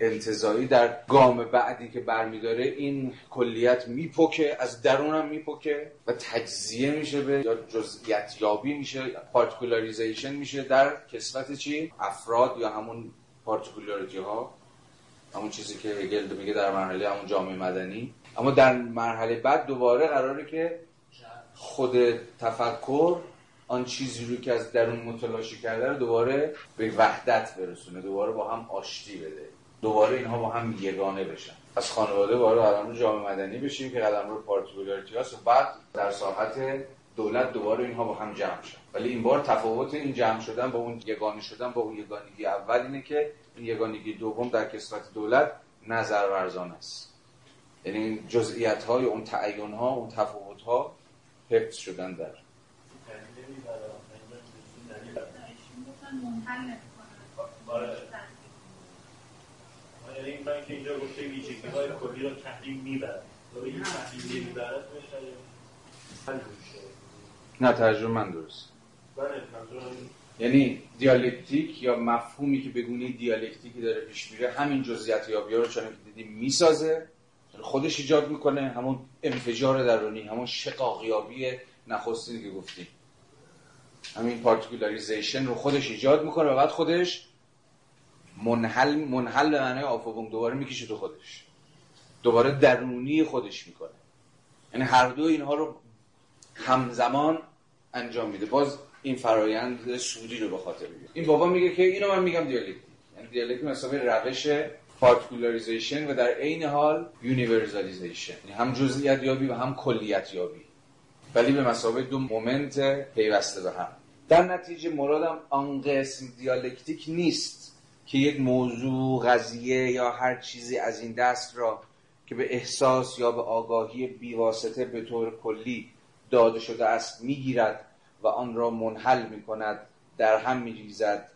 انتظایی در گام بعدی که برمیداره این کلیت میپکه از درونم میپکه و تجزیه میشه به یا جزئیت یابی میشه particularization میشه در کسوت چی؟ افراد یا همون particularity ها. همون چیزی که هگل میگه در مرحله همون جامعه مدنی. اما در مرحله بعد دوباره قراره که خود تفکر آن چیزی رو که از درون متلاشی کرده رو دوباره به وحدت برسونه دوباره با هم آشتی بده. دوباره اینها با هم یگانه بشن. از خانواده وارد قلمرو جامعه مدنی بشیم که قلمرو particularity هست و بعد در ساحت دولت دوباره اینها با هم جمع شن. ولی این بار تفاوت این جمع شدن با اون یگانه شدن با اون یگانگی اول اینه که این یگانگی دوم در کسرت دولت نظر ورزان است. یعنی جزئیات های اون تعین ها اون تفاوت ها حفظ شدن در. که نه ترجمه من درست. یعنی دیالکتیک یا مفهومی که بگونی دیالکتیکی داره پیش میره همین جزئیات یابی رو چون که دیدیم می‌سازه. خودش ایجاد می‌کنه همون انفجار درونی همون شقاقیابی نخستینی که گفتیم همین particularization رو خودش ایجاد می‌کنه و بعد خودش منحل منحل به معنای Aufhebung دوباره می‌کشه تو خودش. دوباره درونی خودش می‌کنه. یعنی هر دو اینها رو همزمان انجام میده. باز این فرایند سودی رو به خاطر می‌گیره. این بابا میگه که اینو من میگم دیالکتیک. یعنی دیالکتیک مثلا روش particularization و در عین حال universalization. یعنی هم جزئیات یابی و هم کلیت یابی. ولی به مثابه دو moment پیوسته به هم. در نتیجه مرادم آن قسم دیالکتیک نیست که یک موضوع قضیه یا هر چیزی از این دست را که به احساس یا به آگاهی بیواسطه به طور کلی داده شده است می‌گیرد و آن را منحل می کند در هم می ریزد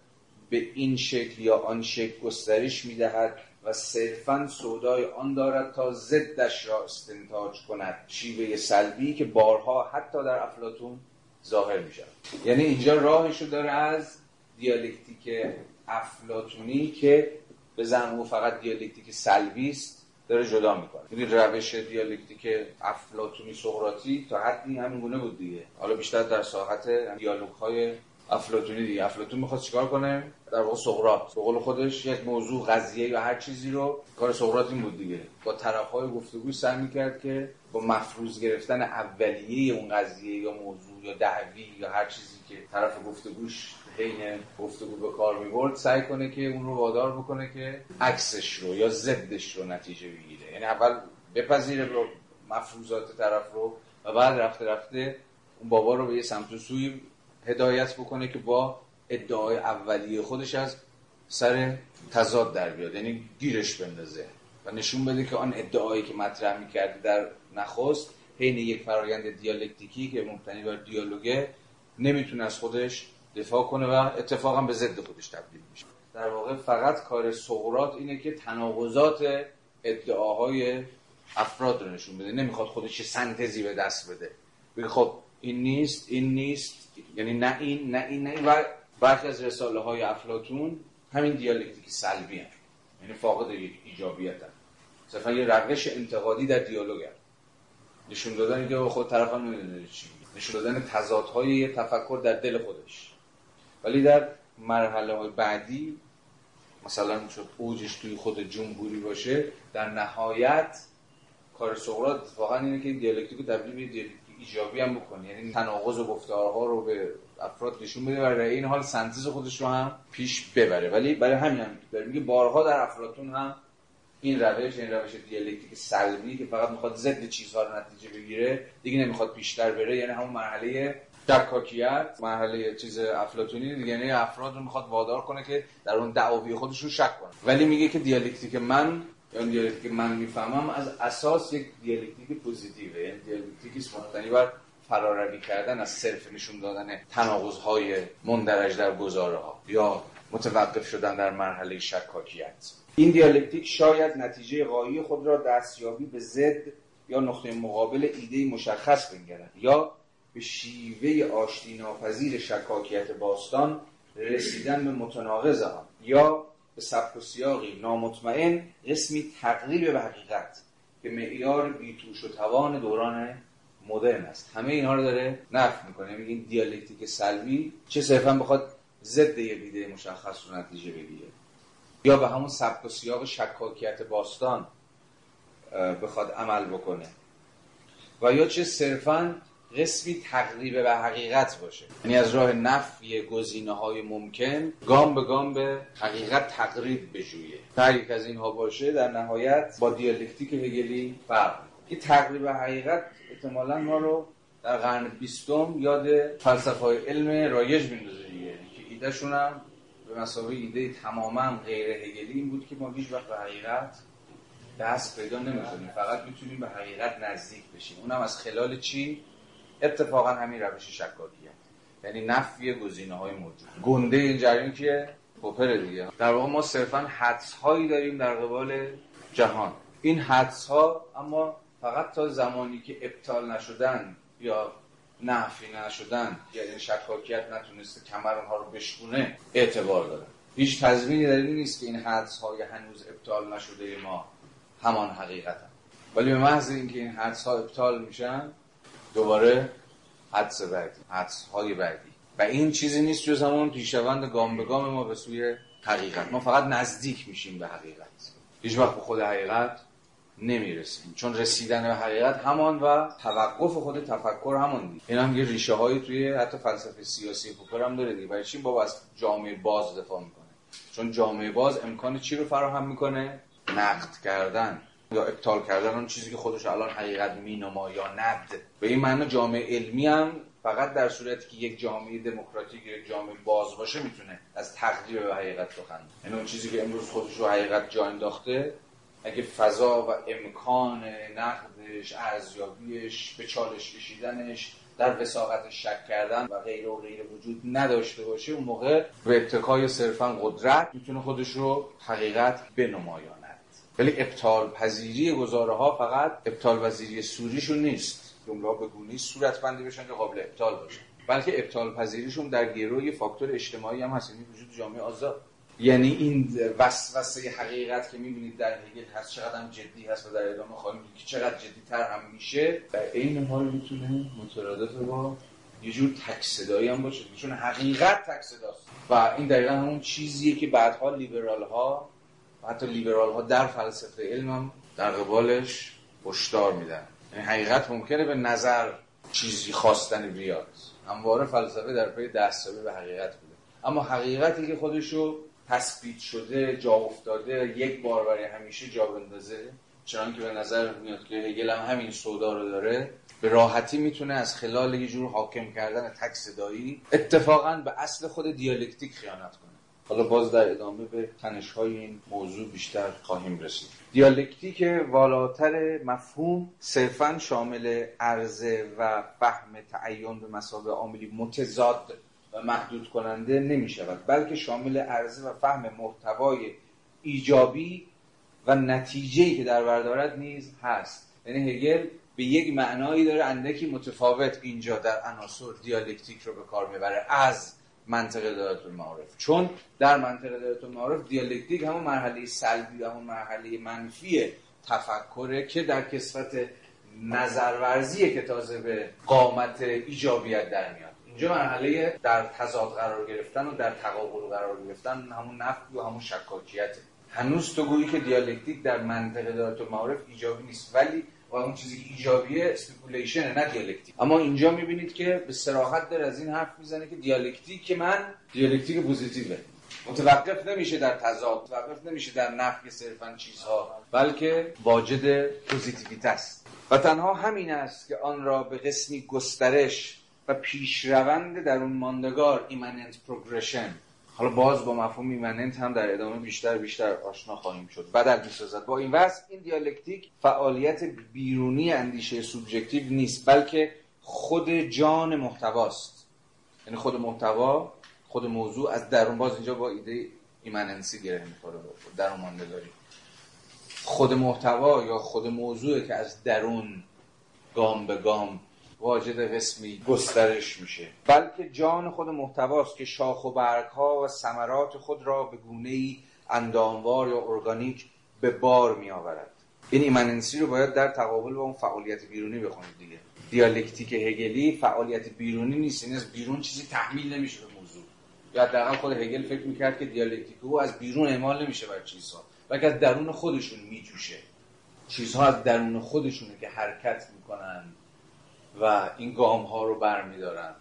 به این شکل یا آن شکل گسترش می دهد و صرفا سودای آن دارد تا ضدش را استنتاج کند. شیوه سلبی که بارها حتی در افلاتون ظاهر می شود یعنی اینجا راهشو داره از دیالکتیک افلاتونی که به زنمو فقط دیالکتیک سلبی است داره جدا می‌کنه. یعنی روش دیالکتیک افلاتونی سقراطی تا حدی همین گونه بود دیگه. حالا بیشتر در ساحت دیالوگ های افلاتونی دیگه. افلاتون می‌خواد چیکار کنه؟ در واقع سقراط. به قول خودش یک موضوع قضیه یا هر چیزی رو کار سقراط این بود دیگه. با طرف های گفتگو سعی می‌کرد که با مفروض گرفتن اولیه اون قضیه یا موضوع یا دعوی یا هر چیزی که طرف گفتگوش حین گفتگو به کار می‌برد سعی کنه که اون رو وادار بکنه که عکسش رو یا ضدش رو نتیجه بگیره. یعنی اول بپذیره رو مفروضات طرف رو و بعد رفته رفته اون بابا رو به یه سمت و سوی هدایت بکنه که با ادعای اولیه خودش از سر تضاد در بیاد. یعنی گیرش بندازه و نشون بده که آن ادعایی که مطرح می‌کرده در نخست حین یک فرایند دیالکتیکی که مبتنی بر دیالوگه نمی‌تونه از خودش دفاع کنه و اتفاقا به ضد خودش تبدیل میشه. در واقع فقط کار سقراط اینه که تناقضات ادعاهای افراد رو نشون بده. نمی‌خواد خودش سنتزی به دست بده. بگه خب این نیست این نیست یعنی نه این نه این نه این و برخی از رساله های افلاتون همین دیالکتیک سلبی هم. یعنی فاقد ایجابیت هم. صرفا یه روش انتقادی در دیالوگ هم. نشون دادن که خود طرف هم نمی‌دونه چی نشون دادن تضادهای یه تفکر در دل خودش ولی در مرحله های بعدی مثلا شاید اوجش توی خود جمهوری باشه در نهایت کار سقراط واقعا اینه که دیالکتیک رو تبدیل به ایجابی هم بکنه یعنی تناقض و گفتارها رو به افراد نشون بده و این حال سنتز خودش رو هم پیش ببره. ولی برای همین هم داره. میگه بارها در افلاطون هم این روش این روش دیالکتیک سلبی که فقط می‌خواد ضد چیزها رو نتیجه بگیره دیگه نمی‌خواد پیشتر بره. یعنی همون مرحله شکاکیت مرحله چیز افلاطونی دیگه. یعنی افراد رو می‌خواد وادار کنه که در اون دعاوی خودشون شک کنه. ولی میگه که دیالکتیک من یا دیالکتیک من می‌فهمم از اساس یک دیالکتیک positive ه یعنی دیالکتیکی مبتنی بر فراروی کردن از صرف نشون دادن تناقض های مندرج در گزاره ها یا متوقف شدن در مرحله شکاکیت. این دیالکتیک شاید نتیجه غایی خود را دستیابی به ضد یا نقطه مقابل ایده مشخص بنگرد یا به شیوه آشتی ناپذیر شکاکیت باستان رسیدن به متناقض آن یا به سبک و سیاقی نامطمئن قسمی تقریب به حقیقت که معیار بیتوش و توان دوران مدرن است. همه اینها رو داره نفت می‌کنه. میگه این دیالکتیک سلبی چه صرفا بخواد ضد یه ایده مشخص رو نتیجه بگیره. یا به همون سبک و سیاق شکاکیت باستان بخواد عمل بکنه. و یا چه صرفا قسمی تقریب به حقیقت باشه. یعنی از راه نفی گزینه های ممکن گام به گام به حقیقت تقریب بجویه. هر یک از اینها باشه در نهایت با دیالکتیک هگلی فرق این تقریب حقیقت احتمالا ما رو در قرن بیستم یاد فلسفه های علم رایج میندازه دیگه. که ایدهشون هم به مسابقه ایده تماما غیر هگلی این بود که ما هیچ وقت به حقیقت دست پیدا نمی‌کنیم. فقط می‌تونیم به حقیقت نزدیک بشیم. اونم از خلال چی اتفاقا همین روش شکاکیه. یعنی نفی گزینه های موجود. گنده این جریان که پوپر دیگه. در واقع ما صرفا حدس هایی داریم در قبال جهان. این حدس ها اما فقط تا زمانی که ابطال نشدن یا نفی نشدن یعنی شکاکیت نتونسته کمر اونها رو بشکونه اعتبار داره. هیچ تضمینی در این نیست که این حدس های هنوز ابطال نشده ما. همان حقیقت هم. ولی به محض اینکه این حدس ها ابطال میشن دوباره حدس بعدی حدس های بعدی. و این چیزی نیست جز همون پیشروند گام به گام ما به سوی حقیقت. ما فقط نزدیک میشیم به حقیقت. هیچ وقت به خود حقیقت نمی‌رسیم. چون رسیدن به حقیقت همان و توقف خود تفکر همان دیگه. این هم یه ریشه هایی توی حتی فلسفه سیاسی پوپر هم داره دیگه. برای چی بابا از جامعه باز دفاع می‌کنه؟ چون جامعه باز امکان چی رو فراهم می‌کنه؟ نقد کردن. یا ابطال کردن اون چیزی که خودش الان حقیقت مینما یا نقد به این معنی جامعه علمی هم فقط در صورتی که یک جامعه دموکراتیک یک جامعه باز باشه می‌تونه از تقدیر به حقیقت سخن. یعنی اون چیزی که امروز خودش رو حقیقت جا انداخته اگه فضا و امکان نقدش ارزیابیش به چالش کشیدنش در وساقت شک کردن و غیر و غیر وجود نداشته باشه اون موقع به اتکای صرفا قدرت می‌تونه خودش رو حقیقت بنمایاند ولی ابطال پذیری گزاره ها فقط ابطال پذیری سوریشون نیست. جمله ها به گونه‌ای صورت بندی بشن که قابل ابطال باشه. بلکه ابطال پذیریشون در گروه فاکتور اجتماعی هم هست. یعنی وجود جامعه آزاد. یعنی این وسوسه حقیقت که می‌بینید در هگل هست چقدر هم جدی هست و در ادامه خواهیم که چقدر جدی تر هم میشه. در این حال می‌تونه مترادف با یه جور تک صدایی هم باشه. چون حقیقت تک صداست و این دقیقا همون چیزیه که بعدها لیبرال ها و حتی لیبرال ها در فلسفه علم هم در قبالش هشدار میدن. یعنی حقیقت ممکنه به نظر چیزی خواستن بیاد. همواره فلسفه در پی دستیابی به حقیقت بوده. اما حقیقتی که خودشو تثبیت شده جا افتاده یک بار برای همیشه جا بندازه چنان که به نظر میاد که هگل هم همین سودا رو داره به راحتی می‌تونه از خلال یه جور حاکم کردن تک صدایی اتفاقا به اصل خود دیالکتیک خیانت کنه. حالا باز در ادامه به تنش های این موضوع بیشتر خواهیم رسید. دیالکتیک والاتر مفهوم صرفا شامل عرضه و فهم تعین به مثابه عاملی متضاد و محدود کننده نمی شود بلکه شامل عرضه و فهم محتوای ایجابی و نتیجه‌ای که در بردارد نیز هست. یعنی هگل به یک معنایی داره اندکی متفاوت اینجا در عناصر دیالکتیک رو به کار می‌بره. از منطق دایرةالمعارف چون در منطق دایرةالمعارف دیالکتیک همون مرحله سلبی و همون مرحله منفی تفکره که در کسوت نظرورزیه که تازه به قامت ایجابیت در میاد. اینجا مرحله در تضاد قرار گرفتن و در تقابل قرار گرفتن همون نفی و همون شکاکیته. هنوز تو گویی که دیالکتیک در منطق دایرةالمعارف ایجابی نیست ولی و اون چیزی که ایجابیه speculation نه دیالکتیک اما اینجا می‌بینید که به صراحت داره از این حرف می‌زنه که دیالکتیک که من دیالکتیک positive ه متوقف نمیشه در تضاد متوقف نمیشه در نفی صرفا چیزها بلکه واجد positivité است. و تنها همین است که آن را به قسمی گسترش و پیشروند درون‌ماندگار immanent progression حالا باز با مفهوم immanent هم در ادامه بیشتر بیشتر آشنا خواهیم شد. بدل می‌سازد. با این وصف این دیالکتیک فعالیت بیرونی اندیشه سوبژکتیو نیست بلکه خود جان محتواست. یعنی خود محتوا خود موضوع از درون باز اینجا با ایده immanency گره می‌خوره درون ماندگاری خود محتوا یا خود موضوعی که از درون گام به گام واجد قسمی گسترش میشه. بلکه جان خود محتواست که شاخ و برگ ها و ثمرات خود را به گونه ای انداموار یا ارگانیک به بار می آورد این immanency رو باید در تقابل با اون فعالیت بیرونی بخونید دیگه. دیالکتیک هگلی فعالیت بیرونی نیست این از بیرون چیزی تحمیل نمیشه به موضوع. یا حداقل خود هگل فکر می‌کرد که دیالکتیک او از بیرون اعمال نمیشه بر چیزها بلکه از درون خودشون میجوشه. چیزها از درون خودشونه که حرکت می‌کنن. و این گام ها رو برمیدارن.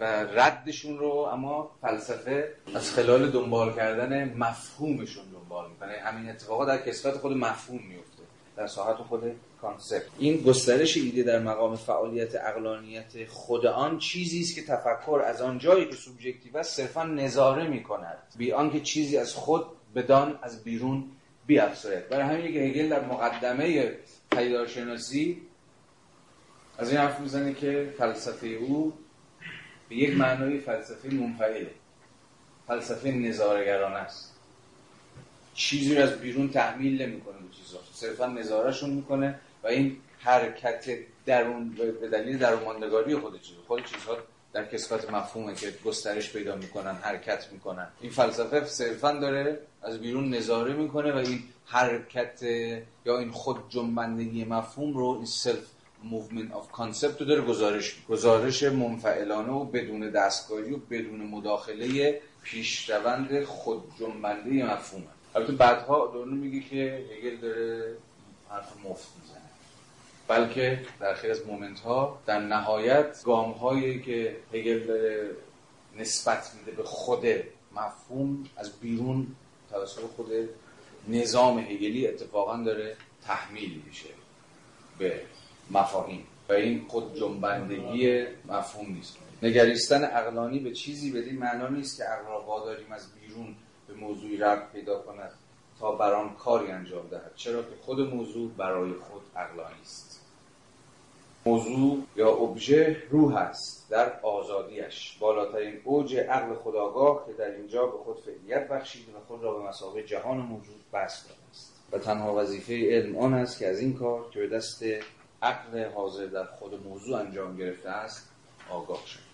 و ردشون رو اما فلسفه از خلال دنبال کردن مفهومشون دنبال می‌کنه. همین اتفاقا در کسوت خود مفهوم میفته در ساحت خود concept. این گسترش ایده در مقام فعالیت عقلانیت خود آن چیزی است که تفکر از آن جایی که subjective است صرفا نظاره می‌کند. بی آنکه چیزی از خود بدان از بیرون بیافزاید. برای همین که هگل در مقدمه پیدارشناسی از این حرف می‌زنه که فلسفه او به یک معنای فلسفه منفعله. فلسفه نظاره‌گرانه است. چیزی از بیرون تحمیل نمی‌کنه به چیزا. صرفا نظارهشون می‌کنه و این حرکت درون به دلیل درون ماندگاری خود چیز خود چیزها در کسوت مفهومه که گسترش پیدا می‌کنن حرکت می‌کنن. این فلسفه صرفا داره از بیرون نظاره می‌کنه و این حرکت یا این خود جنبندگی مفهوم رو این self movement of concept رو داره گزارش گزارش منفعلانه و بدون دستکاری و بدون مداخله پیشروند خود جنبنده مفهومه. البته بعدها دورنو میگه که هگل داره حرف مفت می‌زنه. بلکه در خیلی از مومنت ها در نهایت گام هایی که هگل داره نسبت میده به خود مفهوم از بیرون توسط خود نظام هگلی اتفاقا داره تحمیل میشه به مفاهیم. و این خود جنبندگی مفهوم نیست. نگریستن اقلانی به چیزی بدین معنا نیست که عقل را واداریم از بیرون به موضوعی ربط پیدا کند تا بران کاری انجام دهد. چرا که خود موضوع برای خود اقلانی است. موضوع یا ابژه روح است در آزادیش. بالاترین اوج عقل خداگاه که در اینجا به خود فعلیت بخشیده و خود را به مسابقه جهان موجود بست است. و تنها وظیفه علم آن است که از این کار که به دست عقل حاضر در خود موضوع انجام گرفته است آگاه شد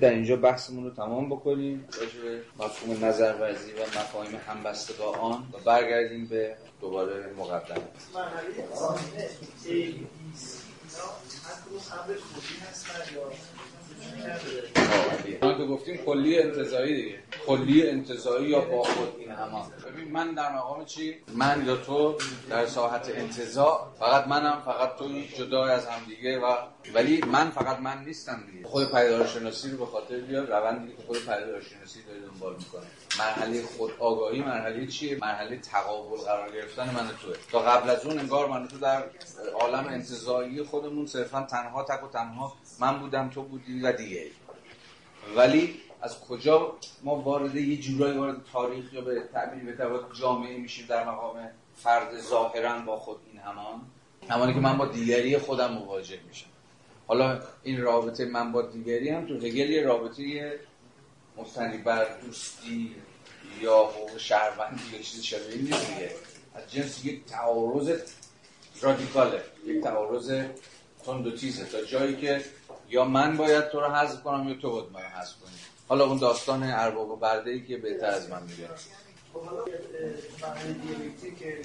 در اینجا بحثمون رو تمام بکنیم. راجع مفهوم نظرورزی و مفاهیم همبسته با آن و برگردیم به دوباره مقدمه. ما که گفتیم کلی انتظایی دیگه. کلی انتظایی یا با خود این همان ببین من در مقام چی؟ من یا تو در ساحت انتظا. فقط منم فقط تو جدا از هم دیگه و ولی من فقط من نیستم دیگه. خود شناسی رو به خاطر بیار روندی که خود شناسی داره دنبال می‌کنه. مرحله خود آگاهی مرحله چیه؟ مرحله تقابل قرار گرفتن من توه. تا قبل از اون انگار من تو در عالم انتظایی خودمون صرفا تنها تک و تنها من بودم تو بودی و دیگه. ولی از کجا ما وارد یه جورایی وارد تاریخ یا به تعبیر به جامعه میشیم در مقام فرد ظاهرا با خود این همان؟ همانی که من با دیگری خودم مواجه میشم. حالا این رابطه من با دیگری هم تو هگل یه رابطه مستنی بر دوستی یا حقوق شهروندی یا چیز شبیه نیست دیگه. از جنس یک تعارض رادیکاله. یک تعارض تند و تیزه تا جایی که یا من باید تو رو حذف کنم یا تو باید من حذف کنی؟ حالا اون داستان ارباب و برده ای که بهتر از من میگه خب حالا که که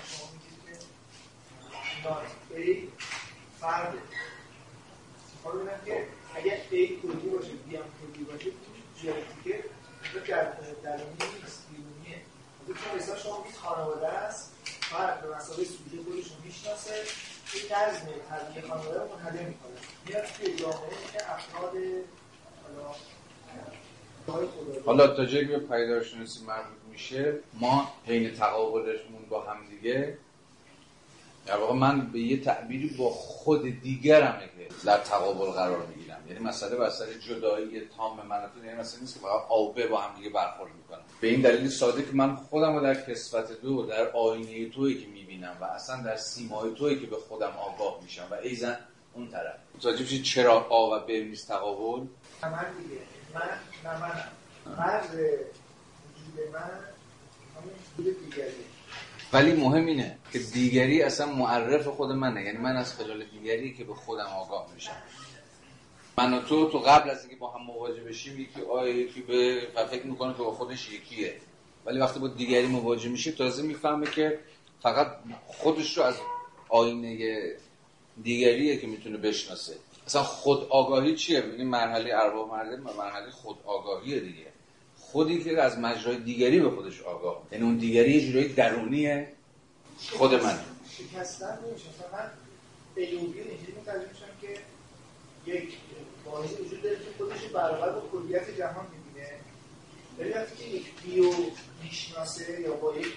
که اگر ای کلی باشه بی هم کلی باشه دیالکتیک در درونی نیست بیرونیه. مثلا شما خانواده است فرد به مسابقه سوژه خودش رو می‌شناسه این نظم طبیعی خانواده رو منحله می‌کنه میاد توی جامعه که افراد حالا تا جایی به پیدارشناسی مربوط میشه ما حین تقابلشمون با هم دیگه. در واقع من به یه تعبیری با خود دیگرم که در تقابل قرار می‌گیرم. یعنی مسئله بسر جدایی تام من یعنی مسئله نیست که فقط آبه با هم دیگه برخورد می‌کنم به این دلیل ساده که من خودم رو در کسفت دو در آینه تویی که می‌بینم و اصلا در سیمای تویی که به خودم آگاه میشم و ایزن اون طرف. متوجه چرا آ و ب نیست تقابل؟ من دیگه. من نه منم. مرز وجود من همون وجود دیگری. ولی مهم اینه که دیگری اصلا معرف خود منه. یعنی من از خلال دیگری که به خودم آگاه میشم. من و تو تو قبل از اینکه با هم مواجه بشیم یکی آیا یکی به فکر می‌کنه که با خودش یکیه. ولی وقتی با دیگری مواجه میشه تازه می‌فهمه که فقط خودش رو از آینه دیگریه که می‌تونه بشناسه. اصلا خود آگاهی چیه؟ این مرحله ارباب مرده مرحله خود آگاهیه دیگه. خودی که از مجرای دیگری به خودش آگاه یعنی اون دیگری یه جورایی درونیه. خود من. شکستن نمیشه. من ایوبی اینجوری متوجه میشم که یک واحدی وجود داره که خودش برابر با کلیت جهان می‌بینه. ولی وقتی که یک بیو می‌شناسه یا با یک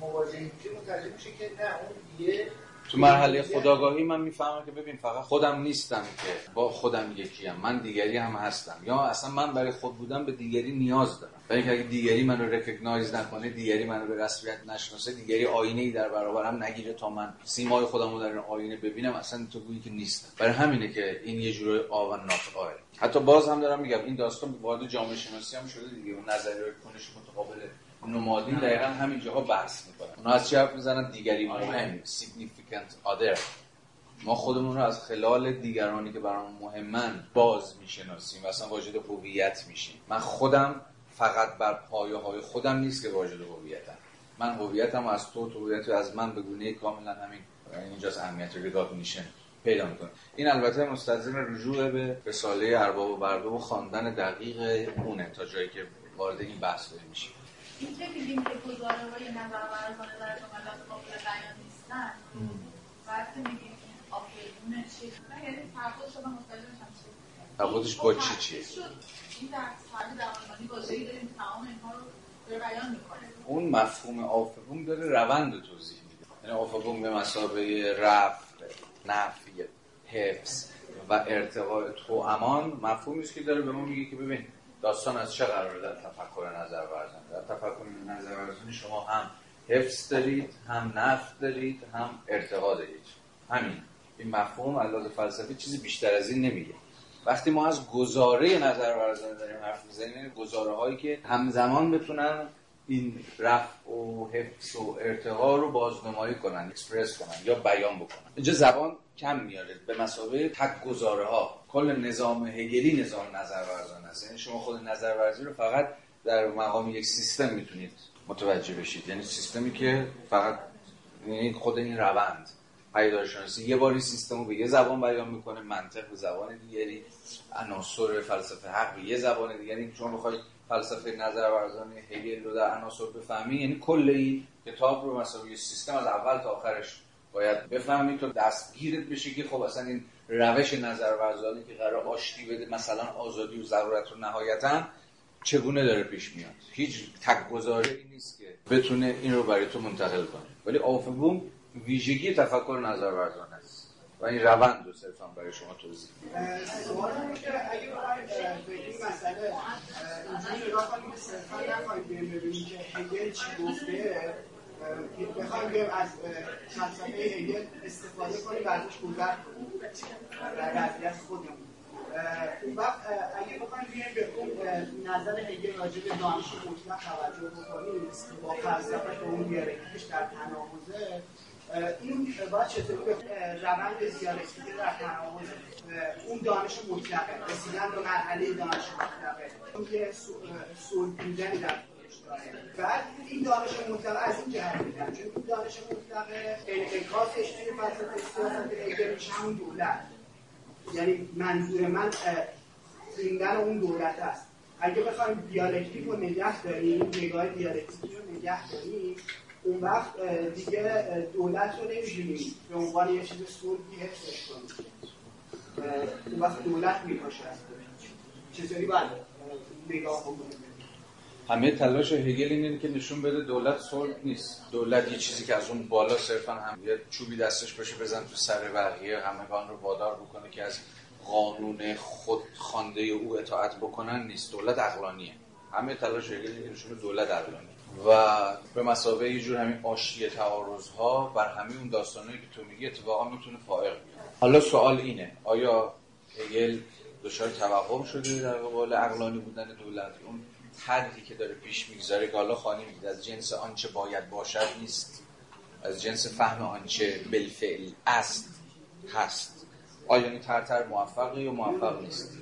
مواجهه میشه متوجه میشه که نه اون یه تو مرحله خداگاهی من می‌فهمم که ببین فقط خودم نیستم که با خودم یکیم من دیگری هم هستم. یا اصلا من برای خود بودن به دیگری نیاز دارم. برای اینکه اگه دیگری منو رکگنایز نکنه دیگری منو به رسمیت نشناسه دیگری آینه ای در برابرم نگیره تا من سیمای خودم رو در این آینه ببینم اصلا تو گویی که نیستم. برای همینه که این یه جورای آون نات آه حتی باز هم دارم میگم این داستان وارد جامعه شناسی هم شده دیگه. اون نظریه کنش متقابل نمادین دقیقا همین جاها بحث می‌کنن اونا از چه حرف می‌زنن؟ دیگری مهم significant other. ما خودمون رو از خلال دیگرانی که برامون مهمن باز می‌شناسیم و اصلا واجد هویت میشیم. من خودم فقط بر پایه های خودم نیست که واجد هویتم. من هویتم از تو تو هویتت از من به گونه کاملا همین اینجاست اهمیت recognition پیدا می‌کنه. این البته مستلزم رجوع به رساله ارباب و برده و خواندن دقیق اونه تا جایی که وارد این بحث میشیم این که دیدیم که گزاره های نظر ورزانه در جملات قابل بیان نیستن وقتی میگیم این آفرونه چی یعنی تفاوت شما متوجه هم تفاوتش با چی چیه؟ این داریم؟ می‌کنه. اون مفهوم آفبوم داره روند رو توضیح میده. یعنی آفبوم به مسابقه رفع نفی حفظ و ارتقاء تو امان مفهومی است که داره به ما میگه که ببین داستان از چه قراره در تفکر نظر ورزان در تفکر نظر ورزان شما هم حفظ دارید هم نفت دارید هم ارتقا دارید. همین. این مفهوم از فلسفی چیزی بیشتر از این نمیگه. وقتی ما از گزاره نظر ورزانه داریم حرف می‌زنیم یعنی گزاره هایی که همزمان بتونن این رفع و حفظ و ارتقا رو بازنمایی کنن اکسپرس کنن یا بیان بکنن. اینجا زبان کم میاره به مسابقه تک گزاره ها کل نظام هگلی نظام نظر ورزان است. یعنی شما خود نظر ورزی رو فقط در مقام یک سیستم می‌تونید متوجه بشید. یعنی سیستمی که فقط یعنی خود این روند. پیدارشناسی یه باری سیستم رو به یه زبان بیان می‌کنه منطق به زبان دیگری عناصر فلسفه حق به یه زبان دیگری چون بخواید فلسفه نظر ورزان هگل رو در عناصر بفهمی یعنی کل این کتاب رو مثلا یه سیستم از اول تا آخرش باید بفهمی تو دستگیرت بشه که خب اصلا این روش نظر ورزانی که قرار آشتی بده مثلا آزادی و ضرورت رو نهایتا چگونه داره پیش میاد؟ هیچ تک نیست که بتونه این رو برای تو منتقل کنه. ولی آفبوم ویژگی تفکر نظر ورزان است. و این روند رو صرفا برای شما توضیح سوال که اگه به این مسئله اینجوری نگاه کنیم که صرفا نخواهیم ببینیم که هگل چی گفته بخوایم از فلسفه هگل استفاده کنیم و ازش گذر در وضعیت خودمون. اگه بخوایم بیایم به نظر هگل راجع به دانش مطلق توجه بکنیم با فلسفه که اون دیالکتیکش در تناقضه. این باید چطوری به روند دیالکتیکی در تناقض اون دانش مطلقه رسیدن به مرحله دانش مطلقه. اون یه سول بودنی در بعد این دانش مطلق از این جهت میدن چون این دانش مطلق انعکاسش توی فلسفه سیاست هگل میشه همون دولت. یعنی منظور من خوندن اون دولت است. اگه بخوایم دیالکتیک رو نگه داریم نگاه دیالکتیکی رو نگه داریم اون وقت دیگه دولت رو نمیشونیم به عنوان یه چیز سلطی حفظش کنیم اون وقت دولت میپاشه از چطوری باید نگاه کنیم همه تلاش هگل اینه که نشون بده دولت صلح نیست. دولت یه چیزی که از اون بالا صرفا هم یه چوبی دستش باشه بزن تو سر بقیه همگان رو وادار بکنه که از قانون خود خوانده او اطاعت بکنن نیست. دولت عقلانیه. همه تلاش هگل اینه نشون دولت عقلانیه. و به مسابقه یه جور همین آشتی تعارض ها بر همه اون داستانایی که تو میگی اتفاقا می‌تونه فائق بیاد. حالا سوال اینه آیا هگل دچار توهم شده در قبال عقلانی بودن دولت؟ اون طرحی که داره پیش می‌گذاره که حالا خانی میگید از جنس آنچه باید باشد نیست. از جنس فهم آنچه بالفعل است هست. آیا این ترتر موفقه یا موفق نیست؟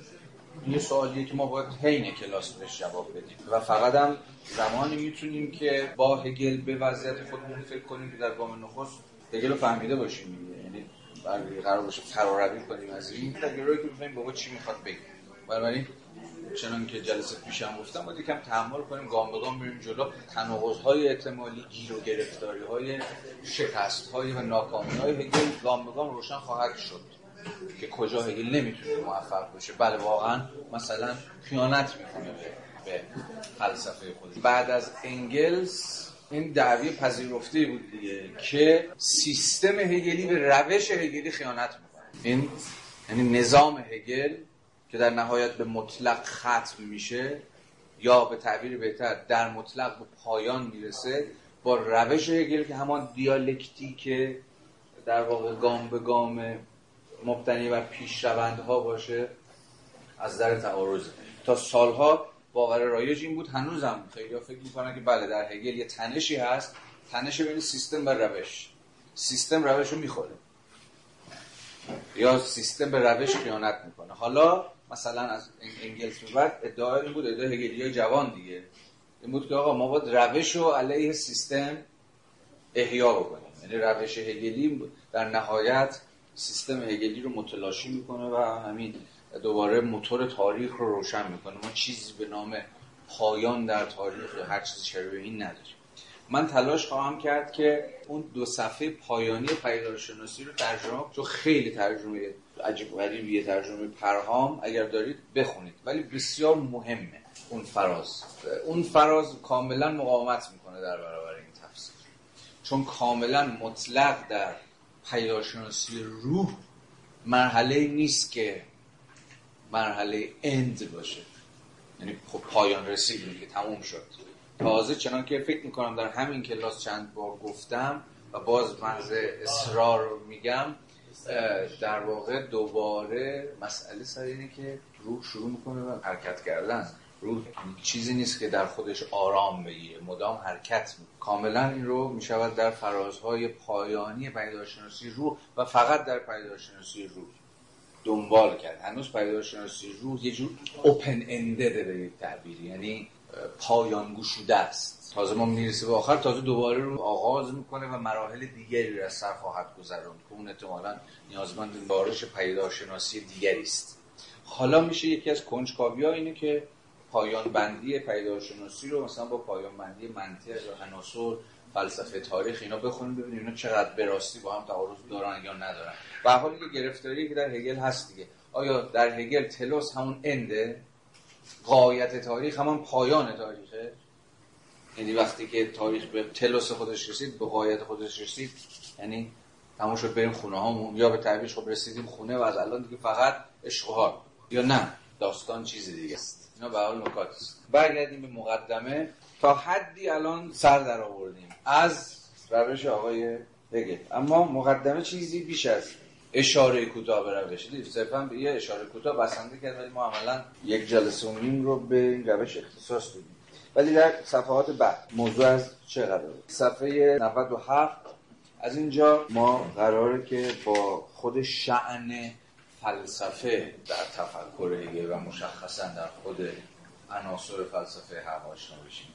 یه سوالیه که ما باید حین کلاس بهش جواب بدیم. و فقط هم زمانی می‌تونیم که با هگل به وضعیت خودمون فکر کنیم که در گام نخست هگل رو فهمیده باشیم. یعنی برای قرار باشه فراروی کنیم از این. تغییراتی که بفهمیم بابا چی می‌خواد بگه. بنابراین چنان که جلسه پیشم گفتم باید یکم تحمل کنیم گام به گام بریم جلو. تناقض های احتمالی گیر و گرفتاری های شکست های و ناکامی های هگل گام به گام روشن خواهد شد. که کجا هگل نمی‌تونه موفق باشه. بله واقعا مثلا خیانت می‌کنه به, فلسفه خودش. بعد از انگلس این دعوی پذیرفته بود دیگه که سیستم هگلی به روش هگلی خیانت می‌کنه. این یعنی نظام هگل که در نهایت به مطلق ختم میشه یا به تعبیر بهتر در مطلق به پایان می‌رسه با روش هگل که همان دیالکتیک در واقع گام به گام مبتنی بر پیشروندها باشه از در تعارض. تا سالها باور رایج این بود هنوزم خیلی فکر می‌کنن که بله در هگل یه تنشی هست. تنش بین سیستم و روش. سیستم روش رو می‌خوره. یا سیستم به روش خیانت می‌کنه. حالا مثلا از انگلس به بعد ادعا این بود ادعای هگلی جوان دیگه. این بود که آقا ما باید روش رو علیه سیستم احیا بکنیم. یعنی روش هگلی در نهایت سیستم هگلی رو متلاشی می‌کنه و همین دوباره موتور تاریخ رو روشن می‌کنه. ما چیزی به نام پایان در تاریخ هر چیزی شبیه این نداریم. من تلاش خواهم کرد که اون دو صفحه پایانی پیدارشناسی رو ترجمه چون خیلی ترجمه عجیب غریبیه ترجمه پرهام اگر دارید بخونید. ولی بسیار مهمه اون فراز. اون فراز کاملا مقاومت می‌کنه در برابر این تفسیر. چون کاملا مطلق در پیداشناسی روح مرحله نیست که مرحله اند باشه. یعنی خب پایان رسیدیم که تموم شد. تازه چنان که فکر می‌کنم در همین کلاس چند بار گفتم و باز منز اصرار رو میگم در واقع دوباره مسئله سر اینه که روح شروع می‌کنه و حرکت کردن. روح چیزی نیست که در خودش آرام بگیره. مدام حرکت می‌کنه. کاملا این رو می‌شود در فرازهای پایانی پیداشناسی روح و فقط در پیداشناسی روح دنبال کرد. هنوز پیداشناسی روح یه جور اوپن اندده به یک تعبیری یعنی پایان گشوده است. تازه ما می‌رسه به آخر تازه دوباره رو آغاز می‌کنه و مراحل دیگری رو از سر خواهد گذراند که اون احتمالا نیازمند بارش پیداشناسی دیگری است. حالا میشه یکی از کنجکاوی اینه که پایان بندی پیداشناسی رو مثلا با پایان بندی منطق یا عناصر فلسفه تاریخ اینا بخونیم ببینیم اینا چقدر به راستی با هم تعارض دارن یا ندارن. و حالی که گرفتاری که در هگل هست دیگه. آیا در هگل تلوس همون انده قایت تاریخ همان پایان تاریخه؟ یعنی وقتی که تاریخ به تلوس خودش رسید به قایت خودش رسید یعنی تمام شد بریم خونه هامون. یا به تعبیرش خب رسیدیم خونه و از الان دیگه فقط اشغال یا نه داستان چیزی دیگه است. اینا به حال نکات است. برگردیم به مقدمه. تا حدی الان سر در آوردیم. از روش آقای هگل اما مقدمه چیزی بیش از اشاره کوتاه به روش. دید صرفا به یه اشاره کوتاه بسنده کرد ولی ما عملا یک جلسه و نیم رو به این روش اختصاص دادیم. ولی در صفحات بعد موضوع از چه قراره؟ صفحه 97 از اینجا ما قراره که با خود شعن فلسفه در تفکر هگل و مشخصا در خود عناصر فلسفه هم آشنا بشیم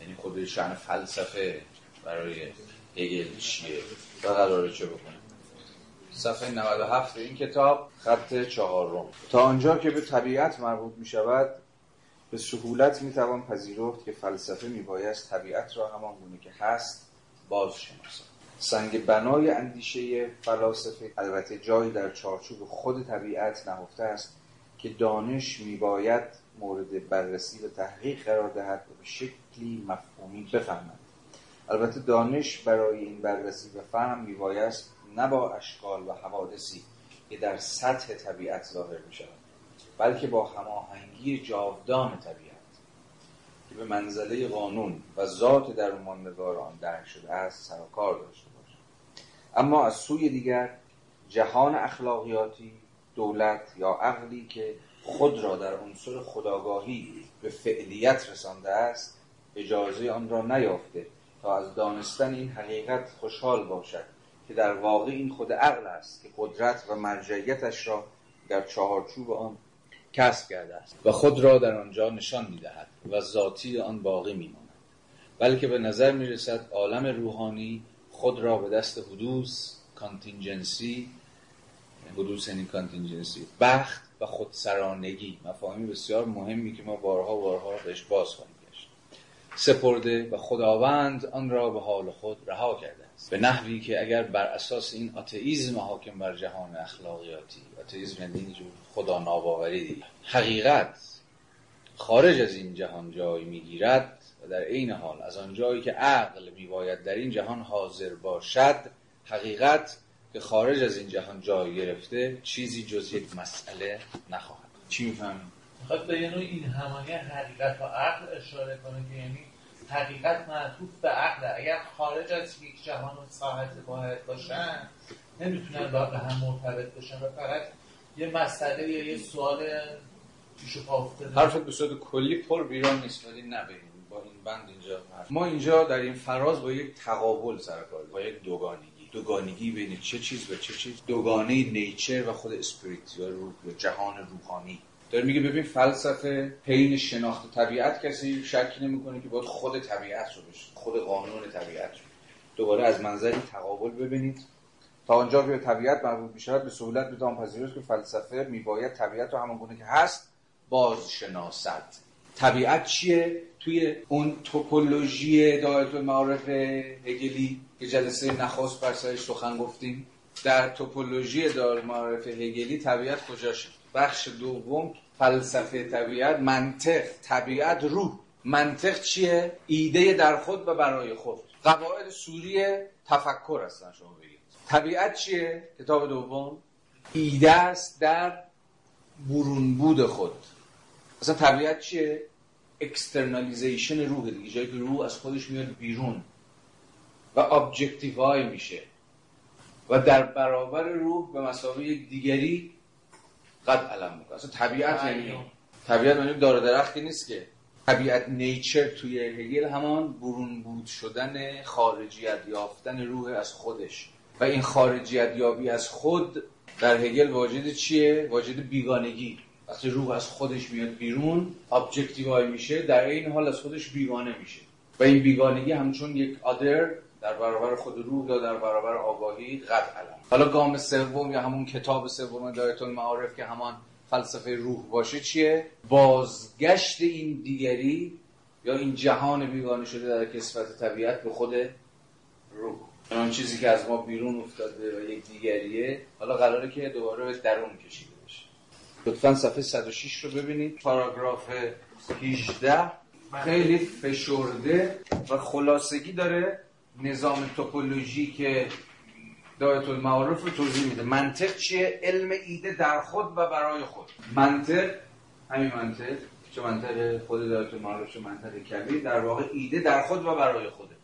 یعنی خود شعن فلسفه برای هگل چیه و قراره چه بکنه. صفحه 97 این کتاب خط چهارم. تا آنجا که به طبیعت مربوط می شود به سهولت می توان پذیرفت که فلسفه می بایست طبیعت را همان گونه که هست باز شناسد سنگ بنای اندیشه فلاسفه البته جایی در چارچوب خود طبیعت نهفته است که دانش می باید مورد بررسی و تحقیق قرار دهد و به شکلی مفهومی بفهمد. البته دانش برای این بررسی و فهم می بایست نه با اشکال و حوادثی که در سطح طبیعت ظاهر می شود بلکه با هماهنگی جاودان طبیعت که به منزله قانون و ذات در آن درک شده است سر کار داشته اما از سوی دیگر جهان اخلاقیاتی دولت یا عقلی که خود را در عنصر خداگاهی به فعلیت رسانده است اجازه آن را نیافته تا از دانستن این حقیقت خوشحال باشد که در واقع این خود عقل است که قدرت و مرجعیتش را در چهارچوب آن کسب کرده است و خود را در آنجا نشان می‌دهد و ذاتی آن باقی میماند. بلکه به نظر می‌رسد عالم روحانی خود را به دست حدوث contingency حدوث یعنی contingency بخت و خودسرانگی. مفاهیم بسیار مهمی که ما بارها بارها بهش باز خواهیم گشت. سپرده و خداوند آن را به حال خود رها کرده است. به نحوی که اگر بر اساس این atheism حاکم بر جهان اخلاقیاتی atheism یعنی اینجور خدا ناباوری دیگه حقیقت خارج از این جهان جای می‌گیرد و در عین حال از آن جایی که عقل میباید در این جهان حاضر باشد حقیقت که خارج از این جهان جای گرفته چیزی جز یک مسئله نخواهد. چی می‌فهمیم؟ می‌خواد به یه این همانی حقیقت و عقل اشاره کنه که یعنی حقیقت معطوف به عقل اگر خارج از یک جهان و ساحت واحد باشن نمی‌تونن با به هم مرتبط بشن و فقط یه مسئله یا یه سوال پیش و پا حرفت به صورت کلی پر بیران نیست ولی نبریم با این بند اینجا ما اینجا در این فراز با یک تقابل سر کار با یک دوگانگی. دوگانگی بین چه چیز و چه چیز. دوگانه نیچر و خود اسپریت یا روح یا جهان روحانی. داره میگه ببین فلسفه حین شناخت طبیعت کسی شک نمی‌کنه که باید خود طبیعت رو بشه. خود قانون طبیعت رو. دوباره از منظر تقابل ببینید. تا آنجا که طبیعت مربوط میشه به سهولت می‌توان پذیرفت که فلسفه میباید طبیعت رو همون گونه که هست بازشناسد. طبیعت چیه؟ توی اون توپولوژی دایره المعارف هگلی که جلسه نخست بر سرش سخن گفتیم در توپولوژی دایره المعارف هگلی طبیعت کجاشه؟ بخش دوم فلسفه طبیعت منطق طبیعت روح. منطق چیه؟ ایده در خود و برای خود. قواعد صوری تفکر هستن شما بگید. طبیعت چیه؟ کتاب دوم. ایده است در برون بود خود. اصلا طبیعت چیه؟ externalization روح دیگه. جایی که روح از خودش میاد بیرون و objectify میشه. و در برابر روح به مثابه یک دیگری قد علم می‌کنه. اصلا طبیعت یعنی طبیعت یعنی دار درختی نیست که. طبیعت نیچر توی هگل همان برون بود شدن خارجیت یافتن روح از خودش. و این خارجیت یابی از خود در هگل واجد چیه؟ واجد بیگانگی. وقتی روح از خودش میاد بیرون ابجکتیوای میشه در این حال از خودش بیگانه میشه. و این بیگانگی همچون یک آدر در برابر خود روح یا در برابر آگاهی قد علم حالا گام سوم یا همون کتاب سوم دایره المعارف که همان فلسفه روح باشه چیه؟ بازگشت این دیگری یا این جهان بیگانه شده در کسفت طبیعت به خود روح. اون چیزی که از ما بیرون افتاده و یک دیگریه حالا قراره که دوباره به درون بشه لطفا صفحه 106 رو ببینید. پاراگراف 18 خیلی فشرده و خلاصگی داره نظام توپولوژی که دایره المعارف رو توضیح میده. منطق چیه؟ علم ایده در خود و برای خود. منطق همین منطق چه منطق خود دایره المعارف چه منطق کبیر در واقع ایده در خود و برای خوده.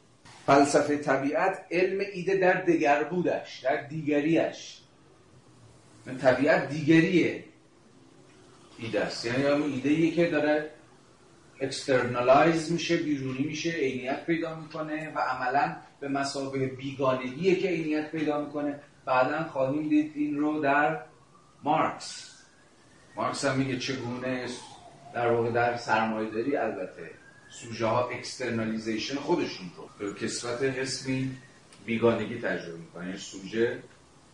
فلسفه طبیعت علم ایده در دگر بودش در دیگریش. طبیعت دیگریه. ایده است. یعنی اون ایده که داره externalize میشه بیرونی میشه عینیت پیدا می‌کنه و عملا به مثابه بیگانگیه که عینیت پیدا می‌کنه. بعدا خواهیم دید این رو در مارکس. مارکس هم میگه چگونه در واقع در سرمایه داری؟ البته سوژه ها externalization خودشون رو. به کسوت قسمی بیگانگی تجربه می‌کنه یعنی سوژه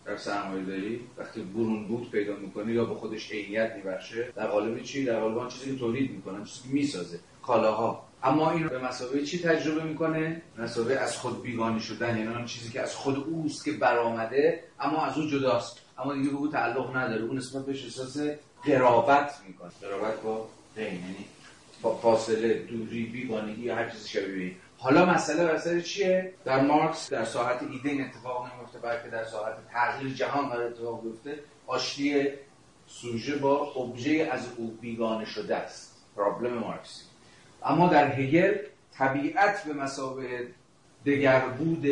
در سرمایه داری وقتی برون بود پیدا می‌کنه یا به خودش عینیت میبخشه در قالب چی؟ در قالب آن چیزی که تولید می‌کنه چیزی که می‌سازه. کالاها. اما این به مثابه چی تجربه می‌کنه؟ مثابه از خود بیگانه شدن یعنی آن چیزی که از خود اوست که برآمده اما از او جداست. اما دیگه به او تعلق نداره. اون نسبت بهش احساس قرابت می‌کنه. قرابت با غیر یعنی فاصله دوری بیگانگی یا هر چیزی شبیه حالا مسئله بسر چیه؟ در مارکس در ساعت ایده این اتفاق نمیفته بلکه در ساعت تغییر جهان قرار اتفاق بیفته. آشتی سوژه با ابژه از او بیگانه شده است. پرابلم مارکسی. اما در هگل طبیعت به مسابقه دگربود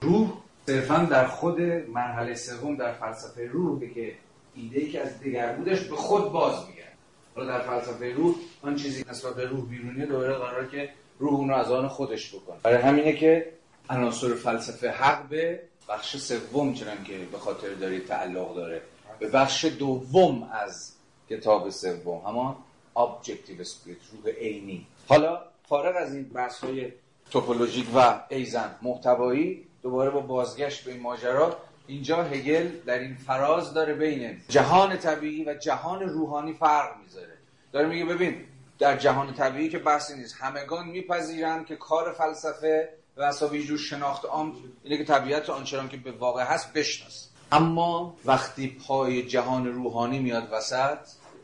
روح صرفا در خود مرحله سوم در فلسفه روح که ایده که از دگربودش به خود باز میگرد حالا در فلسفه روح آن چیزی نسبت به روح بیرونی دوباره قرار که روح اون رو از آن خودش بکنه برای همینه که عناصر فلسفه حق به بخش سوم چنان که به خاطر دارید تعلق داره. به بخش دوم از کتاب سوم. همان Objective Spirit روح عینی. حالا فارغ از این بحث های توپولوژیک و ایزن محتوایی دوباره با بازگشت به این ماجرا اینجا هگل در این فراز داره بین جهان طبیعی و جهان روحانی فرق می‌ذاره. داره میگه ببین در جهان طبیعی که بحثی نیست. همگان میپذیرند که کار فلسفه و اصلا جور شناخت عام اینه که طبیعت آنچنان که به واقع هست بشناس. اما وقتی پای جهان روحانی میاد وسط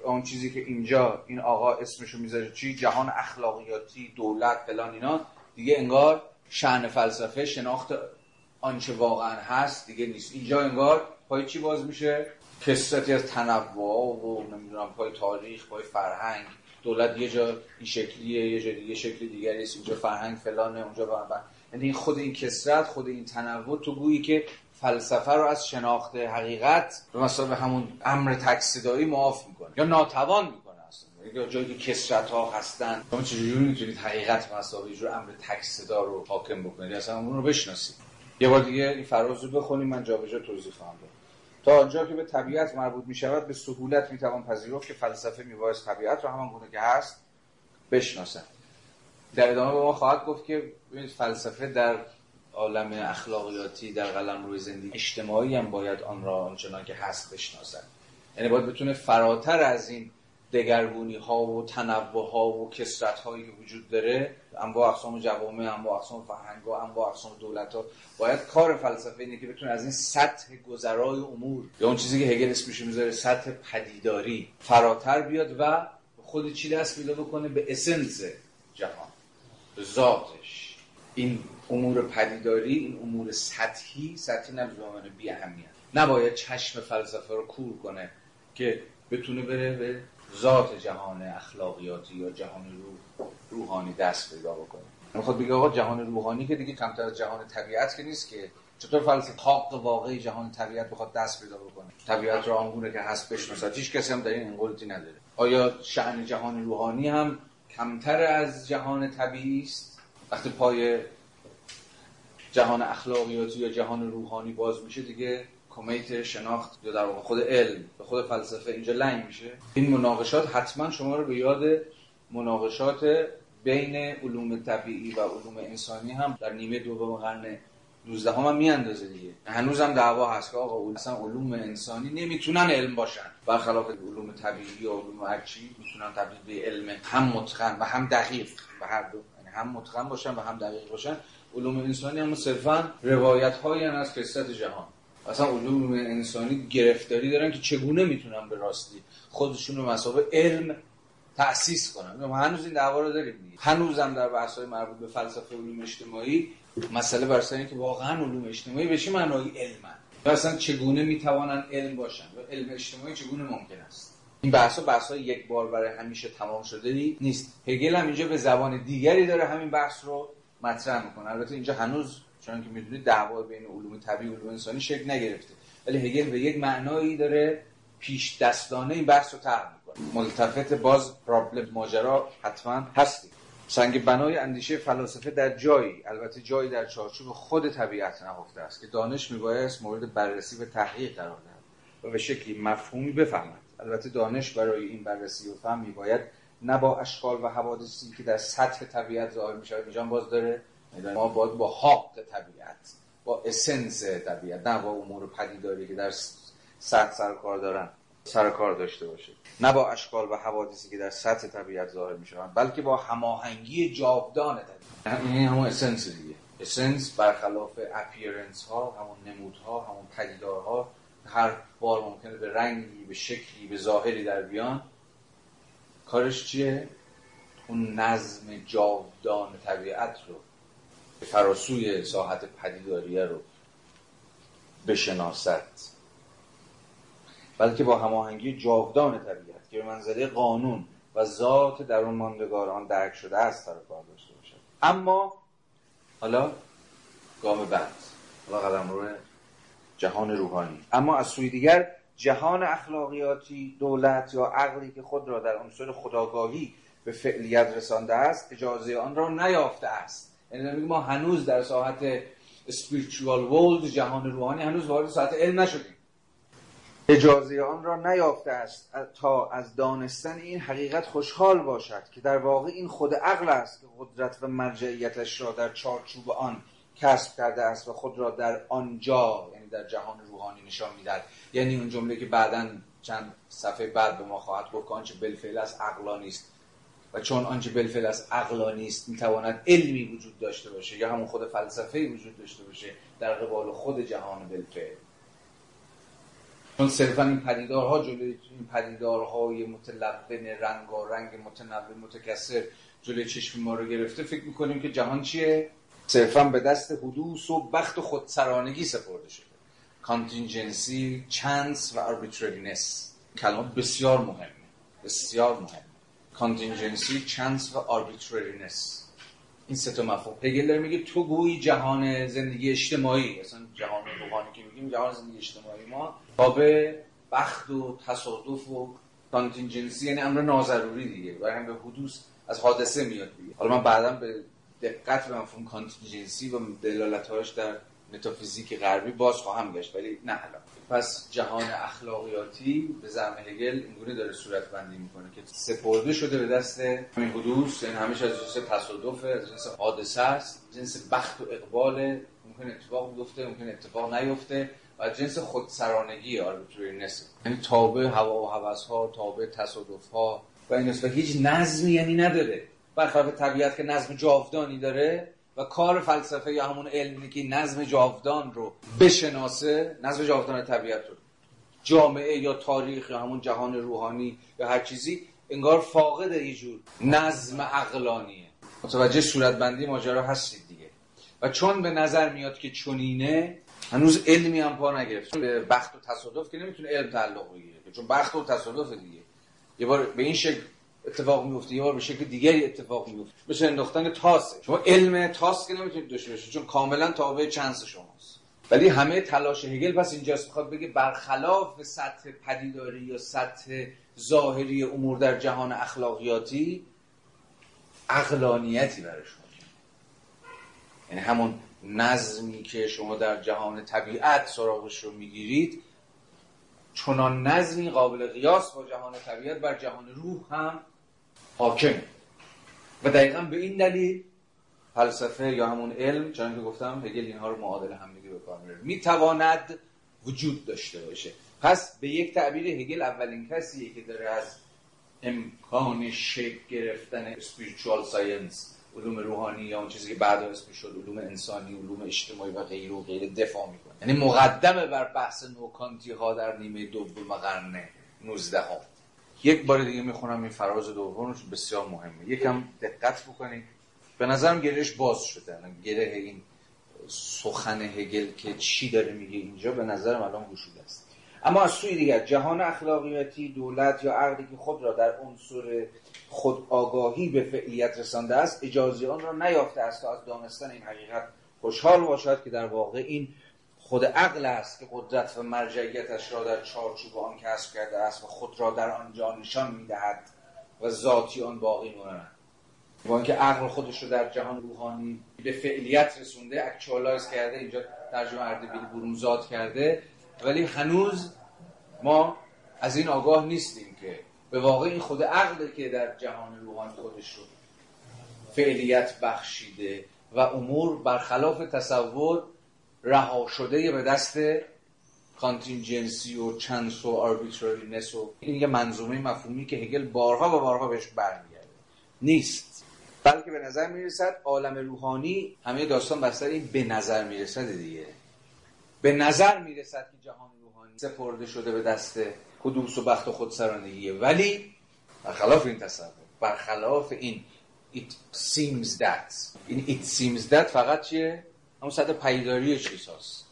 اون چیزی که اینجا این آقا اسمشو می‌ذاره چی؟ جهان اخلاقیاتی دولت فلان اینا دیگه انگار شعن فلسفه شناخت آنچه واقعا هست دیگه نیست. اینجا انگار پای چی باز میشه؟ کسرتی از تنوع و نمی‌دونم پای تاریخ پای فرهنگ. دولت یه جا این شکلیه یه جا دیگه شکل دیگری است اینجا فرهنگ فلانه اونجا با یعنی خود این کسرت خود این تنوع تو گویی که فلسفه رو از شناخت حقیقت به مثلا همون امر تکصدایی معاف می‌کنه یا ناتوان می‌کنه اصلا. یا جایی که کسرت ها هستن. شما چجوری می‌تونید حقیقت مثلا یه جور امر تکصدا رو حاکم بکنید؟ اصلا اون رو بشناسید. یه بار دیگه این فراز رو بخونیم. من جابجا توضیح خواهم داد. تا آنجا که به طبیعت مربوط می شود به سهولت می توان پذیرفت که فلسفه میبایست طبیعت رو همان گونه که هست بشناسد. در ادامه به ما خواهد گفت که فلسفه در عالم اخلاقیاتی در قلم روی زندگی اجتماعی هم باید آن را آنچنان که هست بشناسد. یعنی باید بتونه فراتر از این دگرگونی ها و تنوع ها و کسرت هایی که وجود داره انواع اقسام جوامع انواع اقسام فرهنگ ها انواع اقسام دولت ها باید کار فلسفه اینه که بتونه از این سطح گذرای امور یا اون چیزی که هگل اسمش می‌ذاره سطح پدیداری فراتر بیاد و خود چی دست پیدا بکنه؟ به اسنس جهان به ذاتش. این امور پدیداری این امور سطحی سطحی نه بی اهمیت نباید چشم فلسفه رو کور کنه که بتونه بره به ذات جهان اخلاقیاتی یا جهان روح روحانی دست پیدا بکنه. می‌خواد بگه آقا جهان روحانی که دیگه کمتر از جهان طبیعت که نیست که چطور فلسفه حق واقعی جهان طبیعت بخواد دست پیدا بکنه؟ طبیعت رو آنگونه که هست بشناسد. هیچ کسی هم در این انقلتی نداره. آیا شأن جهان روحانی هم کمتر از جهان طبیعی است؟ وقتی پای جهان اخلاقیاتی یا جهان روحانی باز میشه دیگه کمیت شناخت یا در واقع خود علم به خود فلسفه اینجا لنگ میشه. این مناقشات حتما شما رو به یاد مناقشات بین علوم طبیعی و علوم انسانی هم در نیمه دوم قرن 19 هم, میاندازه دیگه. هنوز هم دعوا هست که آقا اصلا علوم انسانی نمی‌تونن علم باشن. برخلاف علوم طبیعی یا علوم هرچی می‌تونن تبدیل به علم هم متقن و هم دقیق و هر دو. یعنی هم متقن باشن و هم دقیق باشن. علوم انسانی هم صرفا روایت هایی از کسرت جهان. اصلا علوم انسانی گرفتاری دارن که چگونه می‌تونن به راستی خودشون رو مسابقه علم تأسیس کنن؟ هنوز این دعوا رو داریم هنوز هم در بحث های مربوط به فلسفه علوم اجتماعی مسئله بر سر که واقعا علوم اجتماعی به چه معنای علمن؟ و اصلا چگونه می‌توانن علم باشن؟ و علم اجتماعی چگونه ممکن است؟ این بحث ها بحث های یک بار برای همیشه تمام شده نیست. هگل هم اینجا به زبان دیگری داره همین بحث رو مطرح می‌کنه. البته اینجا هنوز چون که می‌دونید دعوا بین علوم طبیعی و علوم انسانی شکل نگرفته. ولی هگل به یک معنایی داره پیش دستانه این بحث رو طرح می‌کنه. ملتفت باز پرابلم ماجرا حتما هستی. سنگ بنای اندیشه فلاسفه در جایی البته جایی در چارچوب خود طبیعت نهفته است که دانش میبایست مورد بررسی و تحقیق قرار دهد و به شکلی مفهومی بفهمد. البته دانش برای این بررسی و فهم میباید نه با اشکال و حوادثی که در سطح طبیعت ظاهر میشه اینجا باز داره ما باید با حق طبیعت با essence طبیعت نه با امور پدیداری که در سطح سر کار دارن سر کار داشته باشه. نه با اشکال و حوادثی که در سطح طبیعت ظاهر می‌شوند بلکه با هماهنگی جاودان طبیعت. این همون essence دیگه. essence برخلاف appearance ها همون نمودها همون پدیدارها هر بار ممکنه به رنگی به شکلی به ظاهری در بیان. کارش چیه؟ اون نظم جاودان طبیعت رو فراسوی ساحت پدیداریه رو بشناسد. بلکه با هماهنگی جاودان طبیعت که به منزله قانون و ذات در اون ماندگاران درک شده است سر کار داشته باشد. اما حالا گام بعد حالا قدم روی جهان روحانی. اما از سوی دیگر جهان اخلاقیاتی دولت یا عقلی که خود را در عنصر خداگاهی به فعلیت رسانده است اجازه آن را نیافته است. یعنی ما هنوز در ساحت spiritual world جهان روحانی هنوز وارد ساحت علم نشدیم. اجازه آن را نیافته است تا از دانستن این حقیقت خوشحال باشد که در واقع این خود عقل است که قدرت و مرجعیتش را در چارچوب آن کسب کرده است و خود را در آنجا یعنی در جهان روحانی نشان می‌دهد. یعنی اون جمله که بعدا چند صفحه بعد به ما خواهد گفت که آنچه بالفعل است عقلا نیست. و چون آنچه بالفعل از عقلانی است می‌تواند علمی وجود داشته باشه یا همون خود فلسفه وجود داشته باشه در قبال خود جهان بالفعل چون صرفا این پدیدارها جلوی این پدیدارهای متلون رنگ متنوع متکثر جلوی چشم ما رو گرفته فکر می‌کنیم که جهان چیه؟ صرفا به دست حدوث و بخت و خودسرانگی سپرده شده. contingency chance و arbitrariness کلمات بسیار مهمه. بسیار مهم contingency chance و arbitrariness این سه تا مفهوم. هگل داره میگه تو گویی جهان زندگی اجتماعی. اصلا جهان روحانی که میگیم جهان زندگی اجتماعی ما تابع بخت و تصادف و contingency یعنی امر ناضروری دیگه. برای همین به حدوث از حادثه میاد دیگه. حالا من بعدا به دقت به مفهوم contingency و دلالتهاش در متافیزیک غربی باز خواهم گشت ولی نه الان. پس جهان اخلاقیاتی به زعم هگل اینگونه داره صورت بندی می‌کنه که سپرده شده به دست همین حدوث یعنی همیشه از جنس تصادف از جنس حادثه است جنس بخت و اقبال ممکن اتفاق بیفته ممکن اتفاق نیفته و جنس خودسرانگی arbitrariness یعنی تابع هوا و هوس ها تابع تصادف ها و این و هیچ نظمی یعنی نداره. برخلاف طبیعت که نظم جاودانی داره و کار فلسفه یا همون علمی که نظم جاودان رو بشناسه نظم جاودان طبیعت رو. جامعه یا تاریخ یا همون جهان روحانی یا هر چیزی انگار فاقد یه جور نظم عقلانیه. متوجه صورتبندی ماجرا هستید دیگه. و چون به نظر میاد که چنینه هنوز علمی هم پا نگرفت. به بخت و تصادف که نمی‌تونه علم تعلق بگیره. چون بخت و تصادف دیگه. یه بار به این شکل اتفاق میفته. یه بار به شکل دیگری اتفاق میفته. مثل انداختن تاسه شما علم تاس که نمی‌تونید داشته باشید چون کاملا تابع چانس شماست. ولی همه تلاش هگل پس اینجاست می‌خواد بگه برخلاف سطح پدیداری یا سطح ظاهری امور در جهان اخلاقیاتی اقلانیتی شما یعنی همون نظمی که شما در جهان طبیعت سراغش رو می‌گیرید چنان نظمی قابل قیاس با جهان طبیعت بر جهان روح هم حاکم. و دقیقا به این دلیل فلسفه یا همون علم چون که گفتم هگل اینها رو معادل هم دیگه بکار می‌تواند وجود داشته باشه. پس به یک تعبیر هگل اولین کسیه که داره از امکان شکل گرفتن spiritual science علوم روحانی یا اون چیزی که بعد اسمش شد علوم انسانی علوم اجتماعی و غیر و غیر دفاع می‌کنه. یعنی مقدمه بر بحث نوکانتی ها در نیمه دوم قرن 19 ها یک بار دیگه می‌خونم این فراز دوم بسیار مهمه. یکم دقت بکنید. به نظرم گرهش باز شده. گره این سخن هگل که چی داره میگه اینجا به نظرم الان گشوده است. اما از سوی دیگر جهان اخلاقیاتی دولت یا عقلی که خود را در عنصر خود آگاهی به فعلیت رسانده است اجازه آن را نیافته است تا از دانستن این حقیقت خوشحال باشد که در واقع این خود عقل است که قدرت و مرجعیتش را در چارچوب آن کسب کرده است و خود را در آنجا نشان می‌دهد و ذاتی آن باقی ماند با اینکه عقل خودش رو در جهان روحانی به فعلیت رسونده اکچوالایز کرده اینجا ترجمه اردبیل برونزاد کرده ولی هنوز ما از این آگاه نیستیم که به واقع این خود عقل که در جهان روحانی خودش رو فعلیت بخشیده و امور برخلاف تصور رها شده به دست contingency و chance و arbitrariness و این یه منظومه مفهومی که هگل بارها و بارها بهش برمیگرده. نیست. بلکه به نظر می‌رسد عالم روحانی همه داستان بر سر این به نظر می‌رسد دیگه. به نظر می‌رسد که جهان روحانی سپرده شده به دست حدوث و بخت و خودسرانگیه ولی برخلاف این تصور برخلاف این it seems that این it seems that فقط چیه؟ همون سطح پیداری چیز هست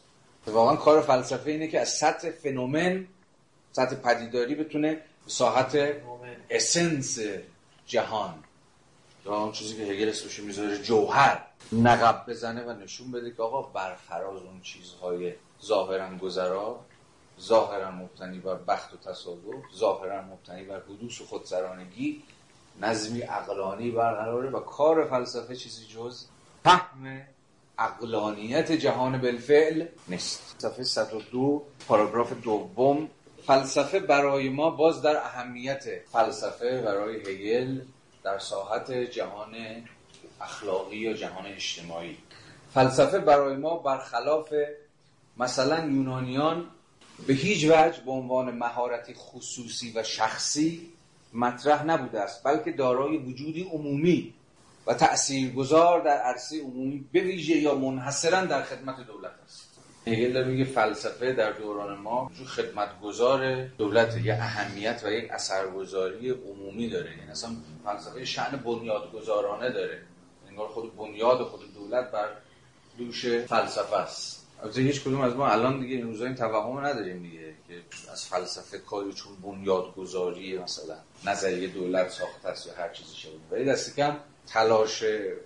واقعا کار فلسفه اینه که از سطح فنومن سطح پدیداری بتونه ساحت اسنس جهان یا اون چیزی که هگل اسمش می‌ذاره جوهر نقب بزنه و نشون بده که آقا برفراز اون چیزهای ظاهرا گذرا ظاهرا مبتنی بر بخت و تصادف ظاهرا مبتنی بر حدوث و خودسرانگی نظمی عقلانی برقراره و کار فلسفه چیزی جز فهم عقلانیت جهان بالفعل نیست. صفحه 102 پاراگراف دوم. فلسفه برای ما باز در اهمیت فلسفه برای هگل در ساحت جهان اخلاقی یا جهان اجتماعی. فلسفه برای ما برخلاف مثلا یونانیان به هیچ وجه به عنوان مهارتی خصوصی و شخصی مطرح نبوده است بلکه دارای وجودی عمومی و تاثیرگذار در عرصه عمومی به ویژه یا منحصرا در خدمت دولت است. هگل داره میگه فلسفه در دوران ما جو خدمتگزار دولت یه اهمیت و یک اثرگذاری عمومی داره. یعنی اصلا فلسفه شأن بنیادگذارانه داره. انگار خود بنیاد خود دولت بر دوش فلسفه است. البته هیچ کدوم از ما الان دیگه این روزا این توهم نداریم دیگه که از فلسفه کاری چون بنیادگذاری مثلا نظریه دولت ساخته است یا هر چیزی شده ولی دست کم تلاش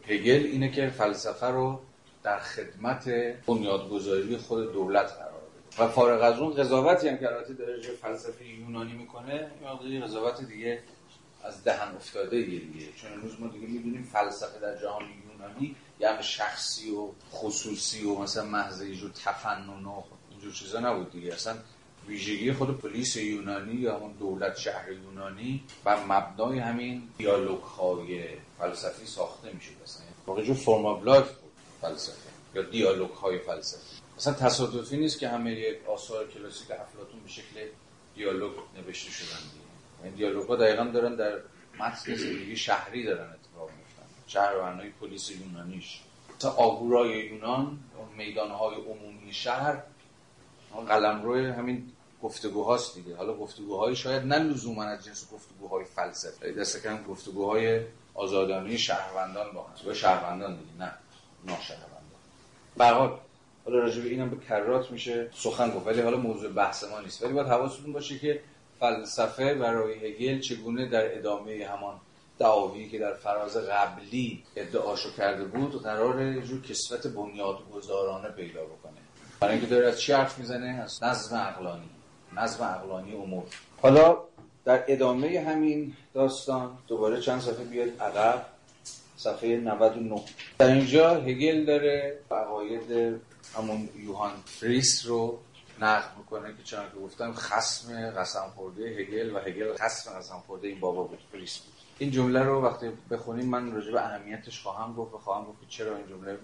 هگل اینه که فلسفه رو در خدمت بنیادگذاری خود دولت قرار بده. و فارغ از اون قضاوتی هم که البته داره فلسفه یونانی می‌کنه این قضاوت دیگه از دهن افتاده دیگه. چون امروز ما دیگه می‌دونیم فلسفه در جهان یونانی یعنی شخصی و خصوصی و مثلا محض جو تفنن و اینجور چیزا نبود دیگه. اصلا ویژگی خود پلیس یونانی یا همون دولت شهر یونانی و مبنای همین دیالوگ های فلسفی ساخته میشه مثلا واقعا یه جور form of life بود. فلسفه. یا دیالوگ های فلسفی. مثلا تصادفی نیست که همه آثار کلاسیک افلاطون به شکل دیالوگ نوشته شدن این دیالوگ ها دقیقا دارن در متن زندگی شهری دارن اتفاق میفتن شهر و پلیس یونانیش. تا آگورای یونان میدانهای عمومی شهر قلم روی همین گفتگوهاست دیگه. حالا گفتگوهای شاید نه لزوما از جنس گفتگوهای فلسفه. دست کم گفتگوهای آزادانه شهروندان با هم. شهروندان دیگه نه. ناشهروندان. به حال حالا راجع به اینم به کرات میشه سخن گفت. ولی حالا موضوع بحث ما نیست. ولی باید حواستون باشه که فلسفه برای هگل چگونه در ادامه همان دعاوی که در فراز قبلی ادعاشو کرده بود قراره یه جور کسوت بنیادگذارانه پیدا بکنه. برای اینکه داره از چی حرف می‌زنه؟ از نظم عقلانی. نظم عقلانی امور. حالا در ادامه همین داستان دوباره چند صفحه بیاد عقب. صفحه 99 در اینجا هگل داره عقاید همون یوهان فریس رو نقد می‌کنه که چون که گفتم خصم قسم خورده هگل و هگل خصم قسم خورده این بابا بود فریس بود. این جمله رو وقتی بخونیم من راجع به اهمیتش خواهم گفت و خواهم گفت که چرا این جمله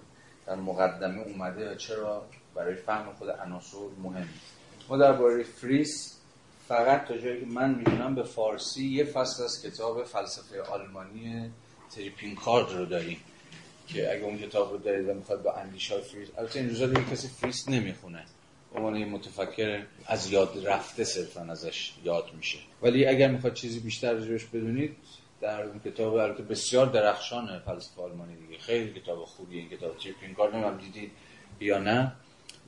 در مقدمه اومده و چرا برای فهم خود عناصر مهم. ما درباره فریس فقط تا جایی که من می‌دونم به فارسی یه فصل از کتاب فلسفه آلمانی تری پینکارد رو داریم که اگه اون کتاب رو دارید و می‌خواد با اندیشه فریس البته این روزا دیگه کسی فریس نمی‌خونه. عنوان یه متفکر از یاد رفته صرفا ازش یاد میشه. ولی اگر می‌خواد چیزی بیشتر راجبش بدونید در اون کتاب البته بسیار درخشان فلسفه آلمانی دیگه. خیلی کتاب خوبیه این کتاب. تری پینکارد نمی‌دونم دیدید یا نه.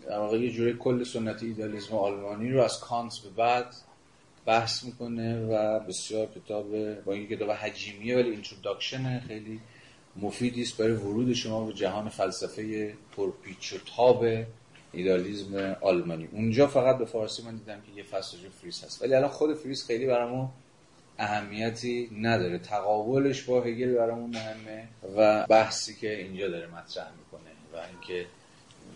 در واقع یه جوری کل سنت ایدالیسم آلمانی رو از کانت به بعد بحث می‌کنه و بسیار کتاب با اینکه کتاب حجیمیه ولی introduction خیلی مفیدی است برای ورود شما به جهان فلسفه پرپیچ و تاب ایدالیسم آلمانی. اونجا فقط به فارسی من دیدم که یه فصل فریس هست. ولی الان خود فریس خیلی برامون اهمیتی نداره. تقابلش با هگل برامون مهمه و بحثی که اینجا داره مطرح می‌کنه و اینکه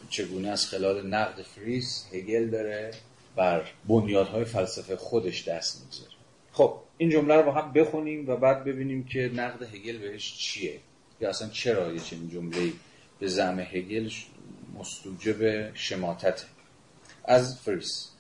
چگونه از خلال نقد فریس هگل داره بر بنیادهای فلسفه خودش دست می‌گذاره. خب این جمله رو با هم بخونیم و بعد ببینیم که نقد هگل بهش چیه. یا اصلا چرا یه چنین جمله به زعم هگل مستوجب شماتت از فریس.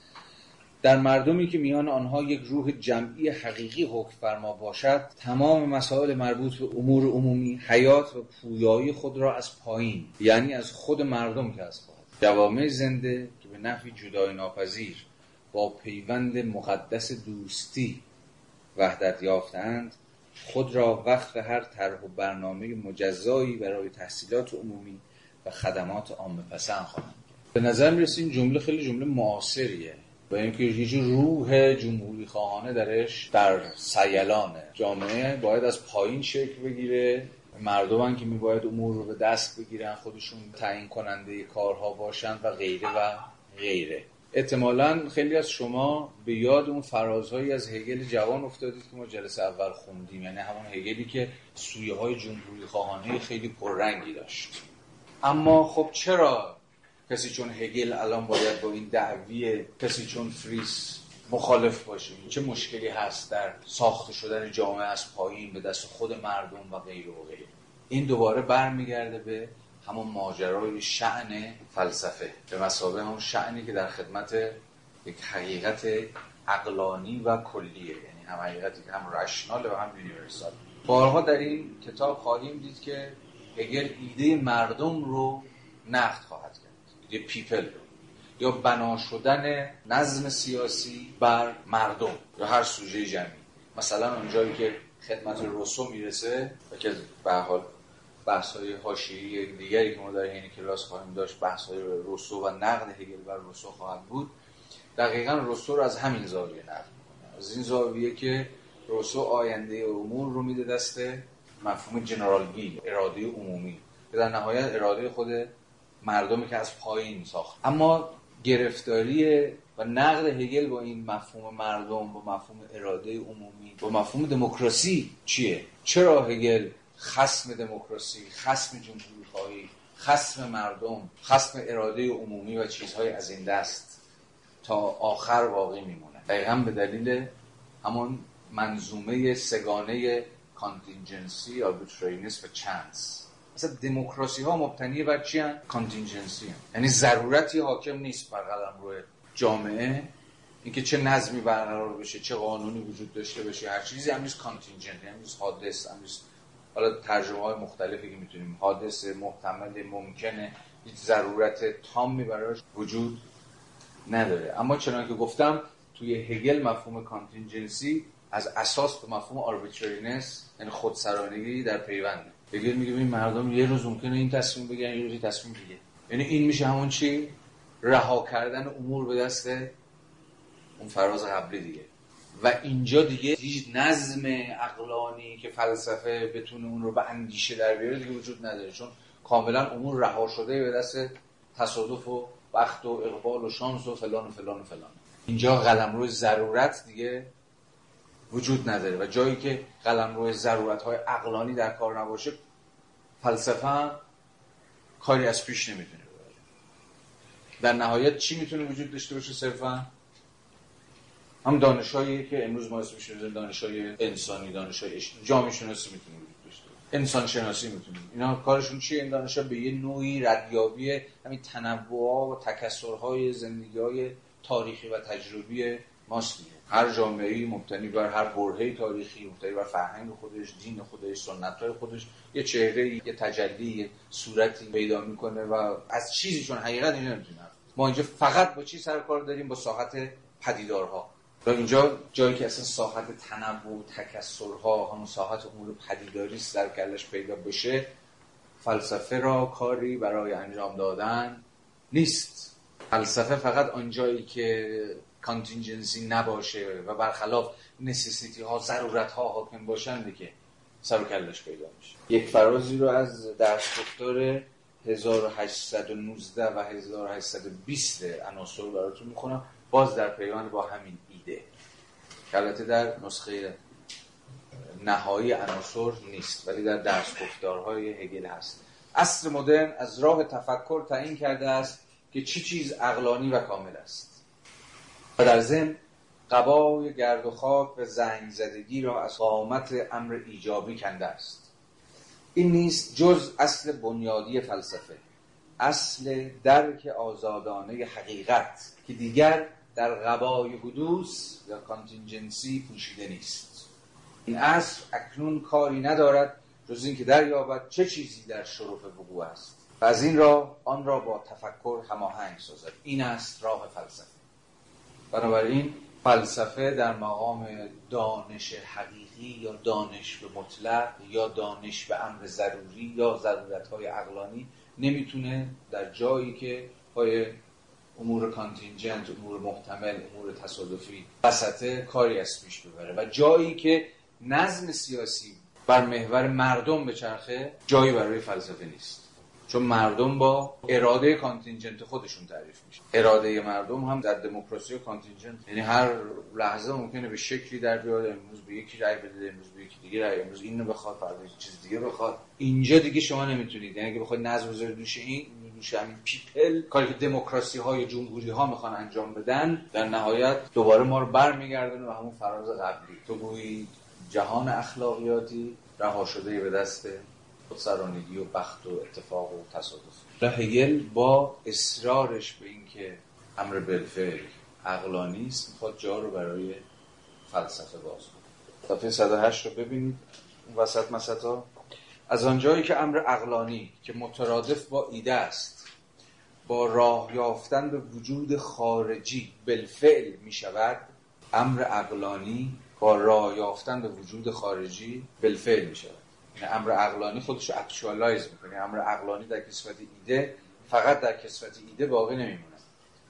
در مردمی که میان آنها یک روح جمعی حقیقی حکم فرما باشد تمام مسائل مربوط به امور عمومی حیات و پویایی خود را از پایین یعنی از خود مردم کسب جوامع زنده که به نحوی جدای ناپذیر با پیوند مقدس دوستی وحدت یافتند خود را وقت هر طرح و برنامه مجزایی برای تحصیلات عمومی و خدمات عامه پسند خواهند به نظر می‌رسه این جمله خیلی جمله معاصریه. و اینکه یه روح جمهوری خواهانه درش در سیلانه جامعه باید از پایین شکل بگیره. مردم که میباید امور رو به دست بگیرن خودشون تعیین کننده کارها باشن و غیره و غیره. احتمالا خیلی از شما به یاد اون فرازهایی از هگل جوان افتادید که ما جلسه اول خوندیم. یعنی همون هگلی که سویه های جمهوری خواهانه خیلی پررنگی داشت. اما خب چرا کسی چون هگل الان باید با این دعوی کسی چون فریس مخالف باشه؟ چه مشکلی هست در ساخته شدن جامعه از پایین به دست خود مردم و غیر و غیر این دوباره برمیگرده به همون ماجرای شأن فلسفه به مثابه همون شأنی که در خدمت یک حقیقت عقلانی و کلیه یعنی هم حقیقتی که هم rational و هم universal بارها در این کتاب خواهیم دید که هگل ایده مردم رو نقد خواهد کرد ایده پیپل رو یا بنا شدن نظم سیاسی بر مردم یا هر سوژه جمعی. مثلا اونجایی که خدمت روسو می‌رسه و که به حال بحث های حاشیه‌ای دیگری که ما در این کلاس خواهیم داشت بحث های روسو و نقد هگل بر روسو خواهد بود. دقیقا روسو رو از همین زاویه نقد می‌کنه. از این زاویه که روسو آینده امور رو میده دست مفهوم جنرال بیل اراده عمومی. که در نهایت اراده خود مردمی که از پایین ساخت اما گرفتاری و نقد هگل با این مفهوم مردم با مفهوم اراده عمومی با مفهوم دموکراسی چیه؟ چرا هگل خسم دموکراسی خسم جمهوری خسم مردم خسم اراده عمومی و چیزهای از این دست تا آخر واقعی میمونه دقیقا به دلیل همون منظومه سه‌گانه contingency arbitrariness و chance مثلا دموکراسی ها مبتنی بر چی‌ان؟ contingency. یعنی ضرورتی حاکم نیست بر قلمروی جامعه اینکه چه نظمی برقرار بشه چه قانونی وجود داشته باشه هر چیزی هم نیست contingent یعنی نیست حادث هم حالا ترجمه های مختلفی که می‌تونیم حادث محتمل ممکنه هیچ ضرورت تامی براش وجود نداره. اما چنانکه گفتم توی هگل مفهوم contingency از اساس به مفهوم arbitrariness یعنی خودسرانگی در پیونده هگل میگه این مردم یه روز ممکنه این تصمیم بگیرن یه روزی تصمیم دیگه یعنی این میشه همون چی؟ رها کردن امور به دست اون فراز قبلی دیگه. و اینجا دیگه هیچ نظم عقلانی که فلسفه بتونه اون رو به اندیشه در بیاره دیگه وجود نداره. چون کاملا امور رها شده به دست تصادف و وقت و اقبال و شانس و فلان و فلان و فلان. اینجا قلم روی ضرورت دیگه وجود نداره و جایی که قلم روی ضرورت های عقلانی در کار نباشه فلسفه هم کاری از پیش نمی‌تونه در نهایت چی می‌تونه وجود داشته باشه صرفا؟ هم دانشهایی که امروز ما اسمش می‌ذاریم دانشهای انسانی دانشهای جامعه شناسی داشته انسان شناسی می‌تونه اینا کارشون چیه؟ این دانشها به یه نوعی ردیابی همین تنوع و تکثرهای زندگی های تاریخی و تجربی ماست دیگه هر جامعه مبتنی بر هر برهه تاریخی مبتنی بر فرهنگ خودش دین خودش سنت های خودش یه چهره یه تجلی یه صورتی پیدا می‌کنه و از چیزی چون حقیقت اینو نمی‌تونه ما اینجا فقط با چی سر کار داریم؟ با ساحت پدیدارها. و اینجا جایی که اصلا ساحت تنوع و تکثرها همون ساحت امور پدیداری در کلش پیدا بشه فلسفه را کاری برای انجام دادن نیست. فلسفه فقط آنجایی که کانتینجنسی نباشه و برخلاف نسیسیتی ها ضرورت ها حاکم باشن دیگه سر و کلش پیدا میشه. یک فرازی رو از درس گفتار 1819 و 1820 عناصر براتون می‌خونم. باز در پیوند با همین. که در نسخه نهایی عناصر نیست ولی در درس گفتارهای هگل هست. اصر مدرن از راه تفکر تعیین کرده است که چی چیز اقلانی و کامل است. و در ضمن قبای گرد و خاک و زنگ زدگی را از قامت امر ایجابی کنده است. این نیست جز اصل بنیادی فلسفه اصل درک آزادانه حقیقت که دیگر در قبای حدوث یا کانتینجنسی پوشیده نیست. این اصل اکنون کاری ندارد جز اینکه دریابد چه چیزی در شرف وقوع است. و از این راه آن را با تفکر هماهنگ سازد. این است راه فلسفه. بنابراین فلسفه در مقام دانش حقیقی یا دانش به مطلق یا دانش به امر ضروری یا ضرورت های عقلانی نمی‌تونه در جایی که پای امور contingent امور محتمل امور تصادفی. وسطه کاری از پیش ببره. و جایی که نظم سیاسی بر محور مردم به چرخه جایی برای فلسفه نیست. چون مردم با اراده contingent خودشون تعریف میشه. اراده مردم هم در دموکراسی contingent یعنی هر لحظه ممکنه به شکلی در بیاد امروز به یکی رای بده امروز به یکی دیگه رای امروز اینو بخواد فردا چیز دیگه بخواد. اینجا دیگه شما نمی‌تونید. یعنی اگه بخواید نظم بذارید دوش این دوش همین پیپل کاری که دموکراسی های جمهوری ها می‌خوان انجام بدن در نهایت دوباره ما رو برمیگردونه به همون فراز قبلی. تو گویی جهان اخلاقیاتی رها شده به دست خودسرانگی و بخت و اتفاق و تصادف. و هگل با اصرارش به اینکه امر بالفعل عقلانی است می‌خواد جا رو برای فلسفه باز کنه. صفحه 108 رو ببینید اون وسط مسطا از آنجایی که امر اقلانی که مترادف با ایده است با راه یافتن به وجود خارجی بالفعل می شود امر اقلانی با راه یافتن به وجود خارجی بالفعل می شود امر اقلانی خودش رو اکچوالایز می‌کنه. امر اقلانی در کسفت ایده فقط در کسفت ایده باقی نمیمونه.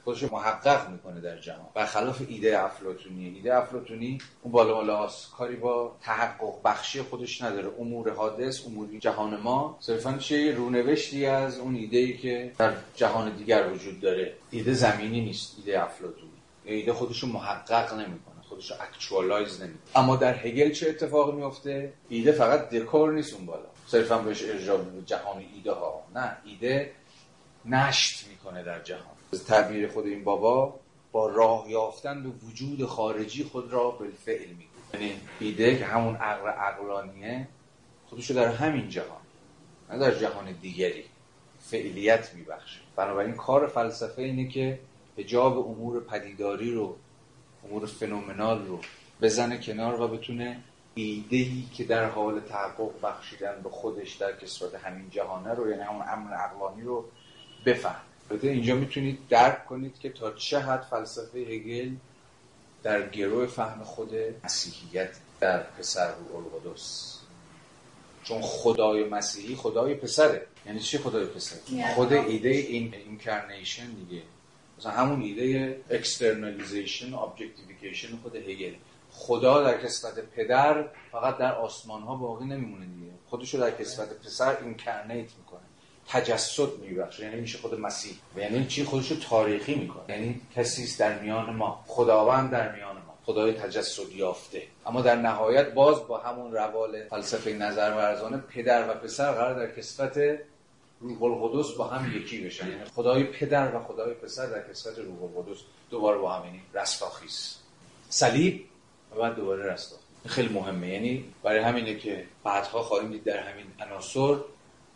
خودش محقق می‌کنه در جهان. برخلاف ایده افلاطونی. ایده افلاطونی اون بالا بالا کاری با تحقق بخشی خودش نداره. امور حادث امور جهان ما. صرفا چه رونوشتی از اون ایده ای که در جهان دیگر وجود داره. ایده زمینی نیست. ایده افلاطونی. ایده خودش محقق نمی‌کنه. خودش رو اکچوالایز نمی‌کنه. اما در هگل چه اتفاقی میفته ایده فقط دکور نیست اون بالا. صرفا بهش ارجاع جهان ایده ها نه ایده نشت می‌کنه در جهان. تعبیر خود این بابا با راه یافتن به وجود خارجی خود را بالفعل می‌کنه یعنی ایده که همون عقل عقلانیه خودشو در همین جهان نه در جهان دیگری فعلیت میبخشه. بنابراین کار فلسفه اینه که جاب امور پدیداری رو امور فنومنال رو بزنه کنار و بتونه ایدهی که در حال تحقق بخشیدن به خودش در کسرت همین جهانه رو یعنی همون امن عقلانی رو بفهم البته اینجا می‌تونید درک کنید که تا چه حد فلسفه هگل در گرو فهم خود مسیحیت در پسر القدس چون خدای مسیحی خدای پسره. یعنی چی خدای پسر؟ خود ایده این incarnation دیگه. مثلا همون ایده externalization objectification خود هگل. خدا در کسوت پدر فقط در آسمان ها باقی نمیمونه دیگه. خودشو در کسوت پسر incarnate می‌کنه. تجسد میبخشه. یعنی میشه خود مسیح. و یعنی چی؟ خودشو تاریخی می‌کنه. یعنی کسی در میان ما. خداوند در میان ما. خدای تجسد یافته. اما در نهایت باز با همون روال فلسفه نظر ورزانه پدر و پسر قرار در کسفت روح القدس با هم یکی بشن. یعنی خدای پدر و خدای پسر در کسفت روح القدس دوباره با هم یعنی رستاخیز. صلیب و بعد دوباره رستاخیز. خیلی مهمه. یعنی برای همینه که بعدها خواهیم دید در همین عناصر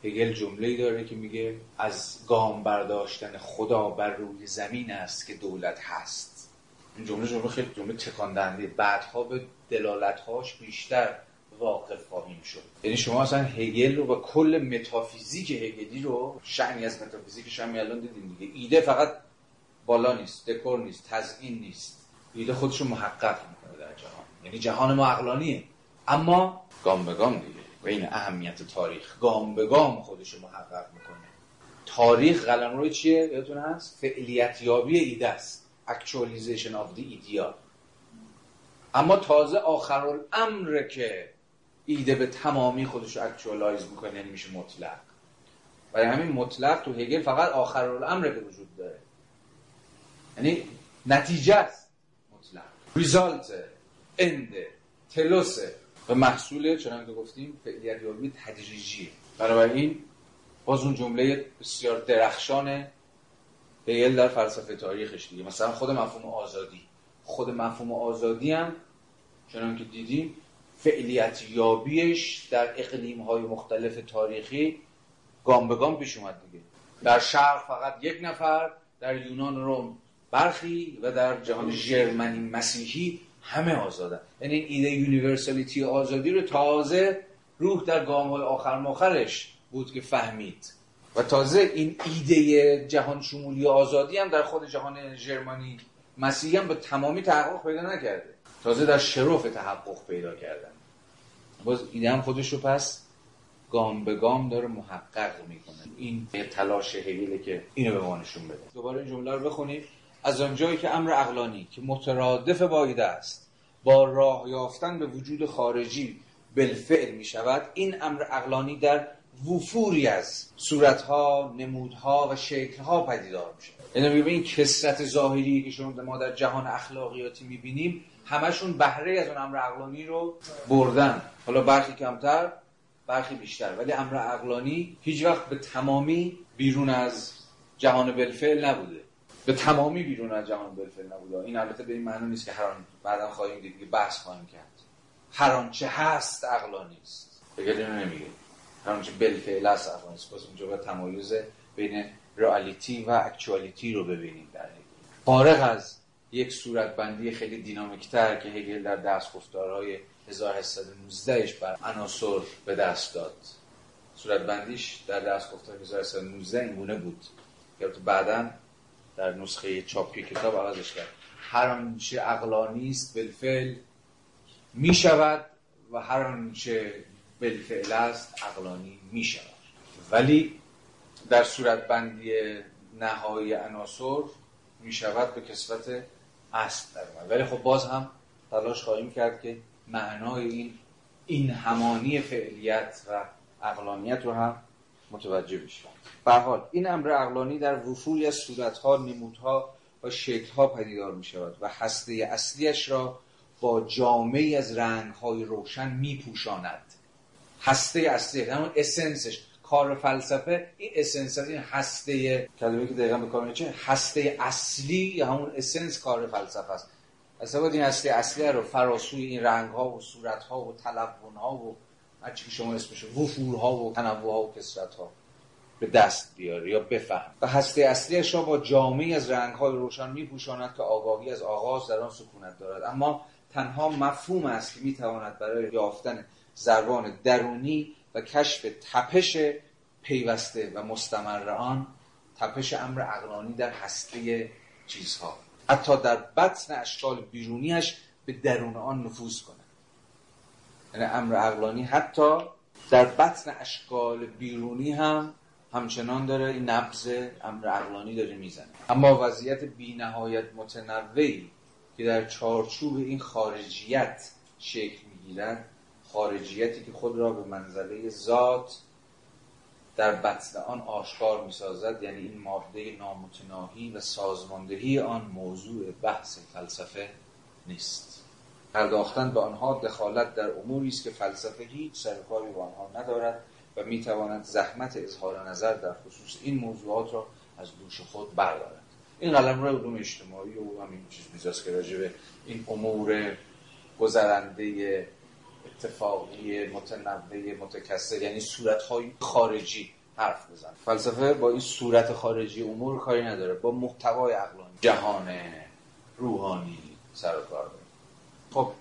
هگل جمله داره که میگه از گام برداشتن خدا بر روی زمین است که دولت هست. این جمله جمله خیلی جمله تکان دهنده بعدها به دلالتهاش بیشتر واقف خواهیم شد. یعنی شما اصلا هگل رو و کل متافیزیک هگلی رو شعنی از متافیزیکش هم الان دیدین دیگه. ایده فقط بالا نیست دکور نیست تزیین نیست. ایده خودش رو محقق می‌کنه در جهان. یعنی جهان ما عقلانیه. اما گام به گام دیگه. و این اهمیت تاریخ گام به گام خودش رو محقق می‌کنه. تاریخ قلمرو چیه؟ یادتون هست؟ فعلیت یابی ایده است. Actualization of the idea اما تازه آخر الامر که ایده به تمامی خودش رو اکچوالایز می‌کنه یعنی میشه مطلق. برای همین مطلق تو هگل فقط آخر الامر به وجود داره. یعنی نتیجه است مطلق. ریزالت اند تلوسه و محصول چنان که گفتیم فعلیت یابی تدریجیه. این باز اون جمله بسیار درخشان هگل در فلسفه تاریخش دیگه. مثلا خود مفهوم آزادی. خود مفهوم آزادی هم چنان که دیدیم فعلیت یابیش در اقلیم های مختلف تاریخی گام به گام پیش اومد دیگه. در شرق فقط یک نفر در یونان روم برخی و در جهان ژرمنی مسیحی همه آزادن یعنی این ایده universality آزادی رو تازه روح در گام های آخر ماخرش بود که فهمید. و تازه این ایده جهان شمولی آزادی هم در خود جهان ژرمنی مسیحی هم به تمامی تحقق پیدا نکرده. تازه در شرف تحقق پیدا کردن باز ایده هم خودش رو پس گام به گام داره محقق می‌کنه. این تلاش هگله که اینو به ما نشون بده. دوباره این جمله رو بخونید. از آنجایی که امر اقلانی که مترادف با ایده است با راه یافتن به وجود خارجی بالفعل می شود این امر اقلانی در وفوری از صورتها، نمودها و شکلها پدیدار میشه یعنی این کسرت ظاهری که شما ما در جهان اخلاقیاتی می‌بینیم همشون بهره از اون امر عقلانی رو بردن. حالا برخی کمتر برخی بیشتر. ولی امر عقلانی هیچ وقت به تمامی بیرون از جهان بلفعل نبوده. به تمامی بیرون از جهان بلفعل نبوده. این البته به این معنی نیست که هر آن بعدا خواهیم دید که بحث خواهیم کرد. هر آنچه هست عقلانی است. بگه اینو نمیگه. هر آنچه بلفعل است عقلانی است. پس اونجا تمایز بین رئالیتی و اکچوالیتی رو ببینیم در فارغ از یک صورتبندی خیلی دینامیکتر که هگل در درس گفتارهای 1819 بر عناصر به دست داد. صورتبندیش در درس گفتار 1819 این گونه بود. که بعدا در نسخه چاپی کتاب عوضش کرد. هر آنچه عقلانی است بالفعل می شود و هر آنچه بالفعل است عقلانی می شود ولی در صورت بندی نهایی عناصر می شود به کسرت اصل در ولی خب باز هم تلاش خواهیم کرد که معنای این این همانی فعلیت و عقلانیت رو هم متوجه بشیم. به حال این امر عقلانی در وفوری از صورتها نمودها و شکلها پدیدار می شود و هسته اصلیش را با جامعی از رنگهای روشن می پوشاند هسته اصلی همون اسنسش کار فلسفه این اسنس این هسته کلمه که دقیقا به کار چه هسته اصلی یا همون اسنس کار فلسفه است. اصلا باید این هسته اصلی رو فراسوی این رنگ ها و صورت ها و تلون ها و هرچی که شما اسمش وفور ها و تنوع ها و کسرت ها به دست بیاره یا بفهم و هسته اصلیش را با جامعی از رنگ های روشن میپوشاند که آگاهی از آغاز در آن سکونت دارد. اما تنها مفهوم است که می‌تواند برای یافتن زربان درونی و کشف تپش پیوسته و مستمر آن تپش امر عقلانی در هسته چیزها. حتی در بطن اشکال بیرونیش به درون آن نفوذ کنه. یعنی امر عقلانی حتی در بطن اشکال بیرونی هم همچنان داره این نبض امر عقلانی داره می‌زنه. اما وضعیت بینهایت متنوعی که در چارچوب این خارجیت شکل می‌گیرد خارجیتی که خود را به منزله ذات در بطن آن آشکار می‌سازد یعنی این ماده نامتناهی و سازماندهی آن موضوع بحث فلسفه نیست. پرداختن به آنها دخالت در اموری است که فلسفه هیچ سرکاری با آنها ندارد و می‌تواند زحمت اظهار نظر در خصوص این موضوعات را از دوش خود بردارد. این قلم رو علوم اجتماعی و همین چیز بیزاست که راجع به این امور گذرنده اتفاقی متنوع متکثر یعنی صورتهای خارجی حرف بزن. فلسفه با این صورت خارجی امور کاری نداره. با محتوای عقلانی جهان روحانی سر و کار خب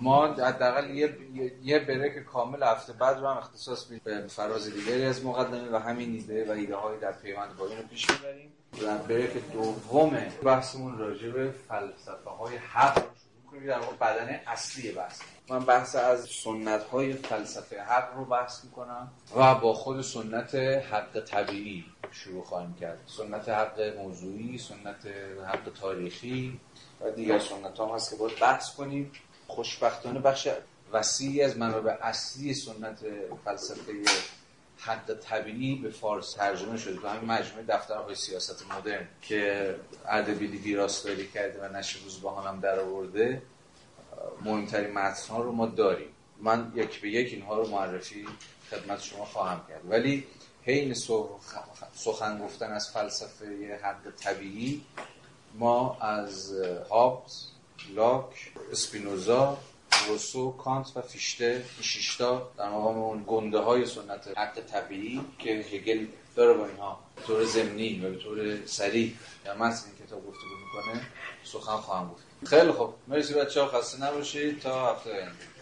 ما حداقل یه یه بریک کامل هفته بعد رو هم اختصاص به فراز دیگری از مقدمه و همین ایده و ایده های در پیوند با این رو پیش می‌بریم. و بریک دوم بحثمون راجع به فلسفه های حق رو شروع کنیم. در بدن اصلی بحث. من بحث از سنت های فلسفه حق رو بحث می‌کنم و با خود سنت حق طبیعی شروع خواهیم کرد. سنت حق موضوعی سنت حق تاریخی و دیگر سنت هم هست که باید بحث کنیم. خوشبختانه بخش وسیعی از منابع اصلی سنت فلسفه حد طبیعی به فارس ترجمه شده. تو همین مجموعه دفترهای سیاست مدرن که اردبیلی ویراستاری کرده و نشر روزبهان هم در آورده مهمترین متن رو ما داریم. من یک به یک اینها رو معرفی خدمت شما خواهم کرد. ولی حین سخن گفتن از فلسفه حد طبیعی ما از هابز لاک اسپینوزا روسو کانت و فیشته شیشتا در مقام اون گنده های سنت حق طبیعی که هگل داره با اینها. به طور زمینی و به طور سریع در متن این کتاب گفته می‌کنه سخن خواهم گفت. خیلی خوب. مرسی بچه ها خسته نباشید. تا هفته آینده.